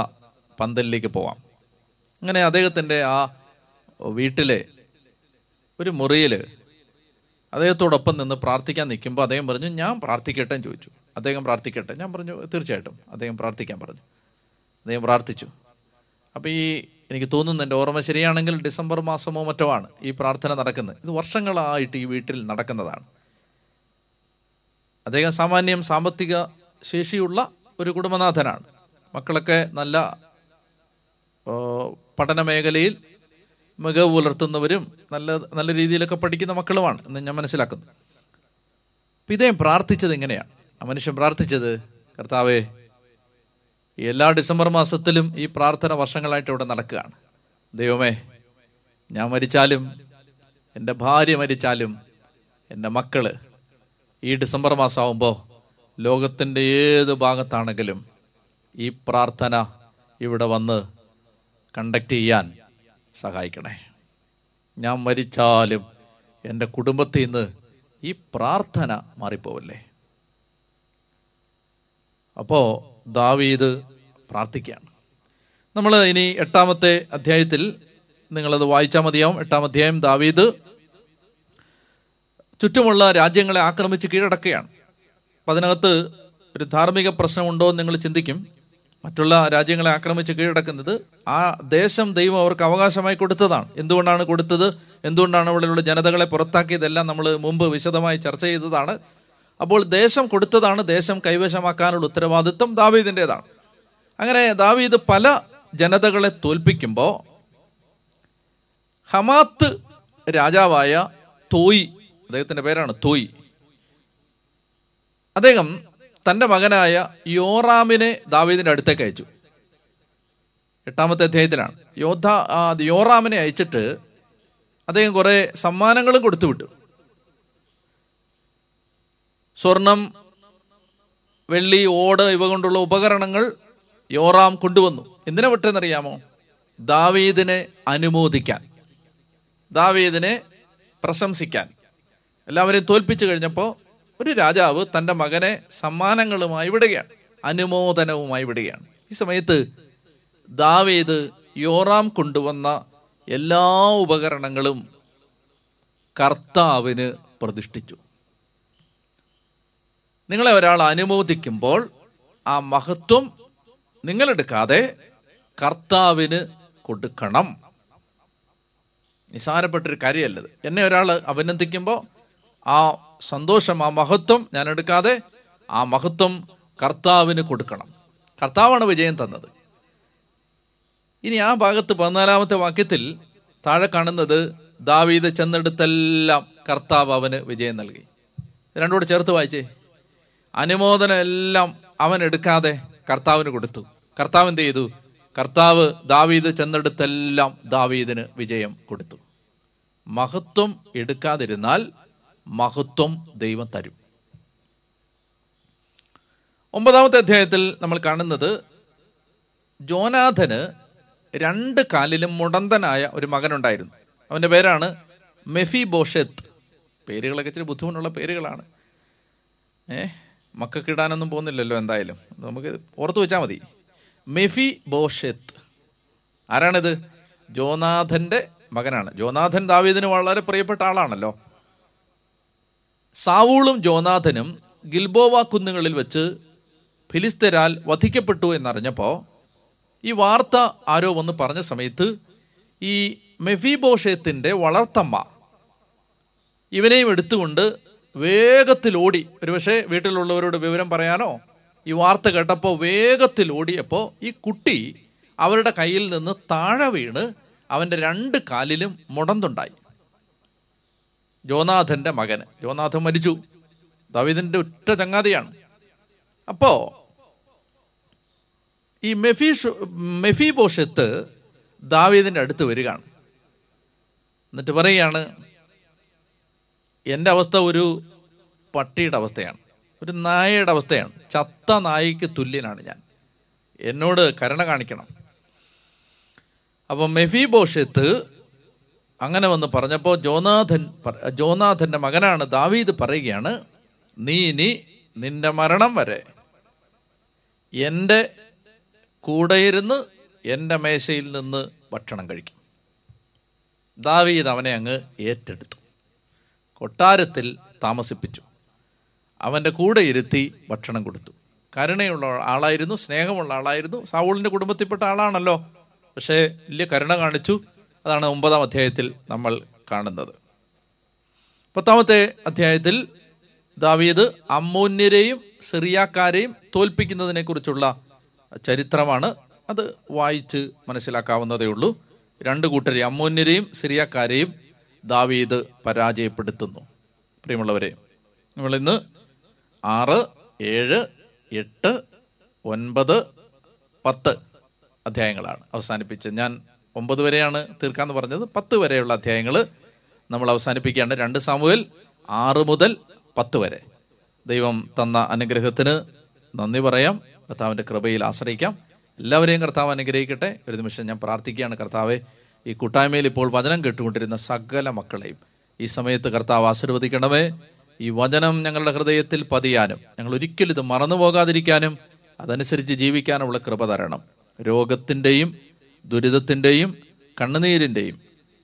[SPEAKER 1] പന്തലിലേക്ക് പോവാം. അങ്ങനെ അദ്ദേഹത്തിന്റെ ആ വീട്ടിലെ ഒരു മുറിയിൽ അദ്ദേഹത്തോടൊപ്പം നിന്ന് പ്രാർത്ഥിക്കാൻ നിൽക്കുമ്പോൾ അദ്ദേഹം പറഞ്ഞു ഞാൻ പ്രാർത്ഥിക്കട്ടെ എന്ന് ചോദിച്ചു. അദ്ദേഹം പ്രാർത്ഥിക്കട്ടെ. ഞാൻ പറഞ്ഞു തീർച്ചയായിട്ടും. അദ്ദേഹം പ്രാർത്ഥിക്കാൻ പറഞ്ഞു. അദ്ദേഹം പ്രാർത്ഥിച്ചു. അപ്പോൾ ഈ എനിക്ക് തോന്നുന്നു എന്റെ ഓർമ്മ ശരിയാണെങ്കിൽ ഡിസംബർ മാസമോ മറ്റോ ആണ് ഈ പ്രാർത്ഥന നടക്കുന്നത്. ഇത് വർഷങ്ങളായിട്ട് ഈ വീട്ടിൽ നടക്കുന്നതാണ്. അദ്ദേഹം സാമാന്യം സാമ്പത്തിക ശേഷിയുള്ള ഒരു കുടുംബനാഥനാണ്. മക്കളൊക്കെ നല്ല പഠന മേഖലയിൽ മികവ് പുലർത്തുന്നവരും നല്ല നല്ല രീതിയിലൊക്കെ പഠിക്കുന്ന മക്കളുമാണ് എന്ന് ഞാൻ മനസ്സിലാക്കുന്നു. അപ്പം ഇദ്ദേഹം പ്രാർത്ഥിച്ചത് എങ്ങനെയാണ് ആ മനുഷ്യൻ പ്രാർത്ഥിച്ചത് കർത്താവേ എല്ലാ ഡിസംബർ മാസത്തിലും ഈ പ്രാർത്ഥന വർഷങ്ങളായിട്ട് ഇവിടെ നടക്കുകയാണ്. ദൈവമേ ഞാൻ മരിച്ചാലും എന്റെ ഭാര്യ മരിച്ചാലും എന്റെ മക്കൾ ഈ ഡിസംബർ മാസമാകുമ്പോൾ ലോകത്തിന്റെ ഏത് ഭാഗത്താണെങ്കിലും ഈ പ്രാർത്ഥന ഇവിടെ വന്ന് കണ്ടക്ട് ചെയ്യാൻ സഹായിക്കണേ. ഞാൻ മരിച്ചാലും എന്റെ കുടുംബത്തിൽ നിന്ന് ഈ പ്രാർത്ഥന മാറിപ്പോവല്ലേ? അപ്പോൾ ദാവീദ് പ്രാർത്ഥിക്കുകയാണ്. നമ്മൾ ഇനി എട്ടാമത്തെ അധ്യായത്തിൽ നിങ്ങളത് വായിച്ചാൽ മതിയാവും. എട്ടാം അധ്യായം ദാവീദ് ചുറ്റുമുള്ള രാജ്യങ്ങളെ ആക്രമിച്ച് കീഴടക്കുകയാണ്. അപ്പം അതിനകത്ത് ഒരു ധാർമ്മിക പ്രശ്നമുണ്ടോ എന്ന് നിങ്ങൾ ചിന്തിക്കും. മറ്റുള്ള രാജ്യങ്ങളെ ആക്രമിച്ച് കീഴടക്കുന്നത് ആ ദേശം ദൈവം അവർക്ക് അവകാശമായി കൊടുത്തതാണ്. എന്തുകൊണ്ടാണ് കൊടുത്തത്? എന്തുകൊണ്ടാണ് അവിടെയുള്ള ജനതകളെ പുറത്താക്കിയതെല്ലാം നമ്മൾ മുമ്പ് വിശദമായി ചർച്ച ചെയ്തതാണ്. അപ്പോൾ ദേശം കൊടുത്തതാണ് ദേശം കൈവശമാക്കാനുള്ള ഉത്തരവാദിത്വം ദാവീദിന്റെതാണ് അങ്ങനെ ദാവീദ് പല ജനതകളെ തോൽപ്പിക്കുമ്പോൾ ഹമാത്ത് രാജാവായ തോയി അദ്ദേഹത്തിന്റെ പേരാണ് തോയി അദ്ദേഹം തന്റെ മകനായ യോറാമിനെ ദാവീദിന്റെ അടുത്തേക്ക് അയച്ചു. എട്ടാമത്തെ അധ്യായത്തിലാണ്. യോദ്ധ യോറാമിനെ അയച്ചിട്ട് അദ്ദേഹം കുറേ സമ്മാനങ്ങളും കൊടുത്തു വിട്ടു. സ്വർണം വെള്ളി ഓട് ഇവ കൊണ്ടുള്ള ഉപകരണങ്ങൾ യോറാം കൊണ്ടുവന്നു. എന്തിനെ വിട്ടെന്നറിയാമോ ദാവീദിനെ അനുമോദിക്കാൻ. ദാവീദിനെ പ്രശംസിക്കാൻ. എല്ലാവരെയും തോൽപ്പിച്ചു കഴിഞ്ഞപ്പോൾ ഒരു രാജാവ് തന്റെ മകനെ സമ്മാനങ്ങളുമായി വിടുകയാണ് അനുമോദനവുമായി വിടുകയാണ്. ഈ സമയത്ത് ദാവേദ് യോറാം കൊണ്ടുവന്ന എല്ലാ ഉപകരണങ്ങളും കർത്താവിന് പ്രതിഷ്ഠിച്ചു. നിങ്ങളെ ഒരാൾ അനുമോദിക്കുമ്പോൾ ആ മഹത്വം നിങ്ങളെടുക്കാതെ കർത്താവിന് കൊടുക്കണം. നിസാരപ്പെട്ടൊരു കാര്യമല്ലത്. എന്നെ ഒരാൾ അഭിനന്ദിക്കുമ്പോൾ ആ സന്തോഷം ആ മഹത്വം ഞാൻ എടുക്കാതെ ആ മഹത്വം കർത്താവിന് കൊടുക്കണം. കർത്താവാണ് വിജയം തന്നത്. ഇനി ആ ഭാഗത്ത് പതിനാലാമത്തെ വാക്യത്തിൽ താഴെ കാണുന്നത് ദാവീദ് ചെന്നെടുത്തെല്ലാം കർത്താവ് അവന് വിജയം നൽകി. രണ്ടോട് ചേർത്ത് വായിച്ചേ. അനുമോദനം എല്ലാം അവൻ എടുക്കാതെ കർത്താവിന് കൊടുത്തു. കർത്താവ് എന്ത് ചെയ്തു? കർത്താവ് ദാവീദ് ചെന്നെടുത്തെല്ലാം ദാവീദിന് വിജയം കൊടുത്തു. മഹത്വം എടുക്കാതിരുന്നാൽ മഹത്വം ദൈവം തരും. ഒമ്പതാമത്തെ അധ്യായത്തിൽ നമ്മൾ കാണുന്നത് ജോനാഥന് രണ്ട് കാലിലും മുടന്തനായ ഒരു മകനുണ്ടായിരുന്നു. അവന്റെ പേരാണ് മെഫി ബോഷത്ത് പേരുകളൊക്കെ ഇച്ചിരി ബുദ്ധിമുട്ടുള്ള പേരുകളാണ്. ഏ മക്കൾക്ക് ഇടാനൊന്നും പോകുന്നില്ലല്ലോ എന്തായാലും. നമുക്ക് ഓർത്തു വെച്ചാൽ മതി. മെഫി ബോഷത്ത് ആരാണിത്? ജോനാഥന്റെ മകനാണ്. ജോനാഥൻ ദാവീദിന് വളരെ പ്രിയപ്പെട്ട ആളാണല്ലോ. സാവൂളും ജോനാഥനും ഗിൽബോവ കുന്നുകളിൽ വെച്ച് ഫിലിസ്തരാൽ വധിക്കപ്പെട്ടു എന്നറിഞ്ഞപ്പോൾ ഈ വാർത്ത ആരോ വന്ന് പറഞ്ഞ സമയത്ത് ഈ മെഫിബോഷത്തിന്റെ വളർത്തമ്മ ഇവനെയും എടുത്തുകൊണ്ട് വേഗത്തിൽ ഓടി. ഒരുപക്ഷെ വീട്ടിലുള്ളവരോട് വിവരം പറയാനോ? ഈ വാർത്ത കേട്ടപ്പോൾ വേഗത്തിൽ ഓടിയപ്പോൾ ഈ കുട്ടി അവരുടെ കയ്യിൽ നിന്ന് താഴെ വീണ് അവന്റെ രണ്ട് കാലിലും മുടന്തുണ്ടായി. ജോനാഥന്റെ മകന് ജോനാഥൻ മരിച്ചു. ദാവീദിന്റെ ഒറ്റ ചങ്ങാതിയാണ്. അപ്പോ ഈ മെഫി മെഫി ബോഷത്ത് ദാവീദിന്റെ അടുത്ത് വരികയാണ്. എന്നിട്ട് പറയുകയാണ് എന്റെ അവസ്ഥ ഒരു പട്ടിയുടെ അവസ്ഥയാണ്. ഒരു നായയുടെ അവസ്ഥയാണ്. ചത്ത നായിക്ക് തുല്യനാണ് ഞാൻ. എന്നോട് കരുണ കാണിക്കണം. അപ്പം മെഫിബോഷത്ത് അങ്ങനെ വന്ന് പറഞ്ഞപ്പോൾ ജോനാഥൻ ജോനാഥന്റെ മകനാണ് ദാവീദ് പറയുകയാണ് നീ ഇനി നിന്റെ മരണം വരെ എന്റെ കൂടെയിരുന്ന് എന്റെ മേശയിൽ നിന്ന് ഭക്ഷണം കഴിക്കും. ദാവീദ് അവനെ അങ്ങ് ഏറ്റെടുത്തു. കൊട്ടാരത്തിൽ താമസിപ്പിച്ചു. അവന്റെ കൂടെ ഇരുത്തി ഭക്ഷണം കൊടുത്തു. കരുണയുള്ള ആളായിരുന്നു സ്നേഹമുള്ള ആളായിരുന്നു സാവൂളിന്റെ കുടുംബത്തിൽപ്പെട്ട ആളാണല്ലോ. പക്ഷേ വലിയ കരുണ കാണിച്ചു. അതാണ് ഒമ്പതാം അധ്യായത്തിൽ നമ്മൾ കാണുന്നത്. പത്താമത്തെ അധ്യായത്തിൽ ദാവീദ് അമ്മൂന്യരെയും സിറിയാക്കാരെയും തോൽപ്പിക്കുന്നതിനെ കുറിച്ചുള്ള ചരിത്രമാണ് അത് വായിച്ച് മനസ്സിലാക്കാവുന്നതേ ഉള്ളൂ. രണ്ട് കൂട്ടരെ അമ്മൂന്യരെയും സിറിയാക്കാരെയും ദാവീദ് പരാജയപ്പെടുത്തുന്നു. പ്രിയമുള്ളവരെ നമ്മൾ ഇന്ന് ആറ് ഏഴ് എട്ട് ഒൻപത് പത്ത് അധ്യായങ്ങളാണ് അവസാനിപ്പിച്ച് ഞാൻ ഒമ്പത് വരെയാണ് തീർക്കാന്ന് പറഞ്ഞത്. പത്ത് വരെയുള്ള അധ്യായങ്ങൾ നമ്മൾ അവസാനിപ്പിക്കുകയാണ്. രണ്ട് സാമുവൽ ആറ് മുതൽ പത്ത് വരെ. ദൈവം തന്ന അനുഗ്രഹത്തിന് നന്ദി പറയാം. കർത്താവിന്റെ കൃപയിൽ ആശ്രയിക്കാം. എല്ലാവരെയും കർത്താവ് അനുഗ്രഹിക്കട്ടെ. ഒരു നിമിഷം ഞാൻ പ്രാർത്ഥിക്കുകയാണ്. കർത്താവെ ഈ കൂട്ടായ്മയിൽ ഇപ്പോൾ വചനം കേട്ടുകൊണ്ടിരുന്ന സകല മക്കളെയും ഈ സമയത്ത് കർത്താവ് ആശീർവദിക്കണമേ. ഈ വചനം ഞങ്ങളുടെ ഹൃദയത്തിൽ പതിയാനും ഞങ്ങൾ ഒരിക്കലും ഇത് മറന്നു പോകാതിരിക്കാനും അതനുസരിച്ച് ജീവിക്കാനുള്ള കൃപ തരണം. രോഗത്തിന്റെയും ദുരിതത്തിന്റെയും കണ്ണുനീരിന്റെയും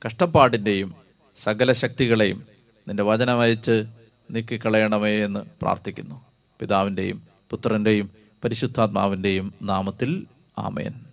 [SPEAKER 1] കഷ്ടപ്പാടിന്റെയും സകല ശക്തികളെയും നിന്റെ വചനമയച്ച് നീക്കിക്കളയണമേ എന്ന് പ്രാർത്ഥിക്കുന്നു. പിതാവിന്റെയും പുത്രന്റെയും പരിശുദ്ധാത്മാവിന്റെയും നാമത്തിൽ ആമേൻ.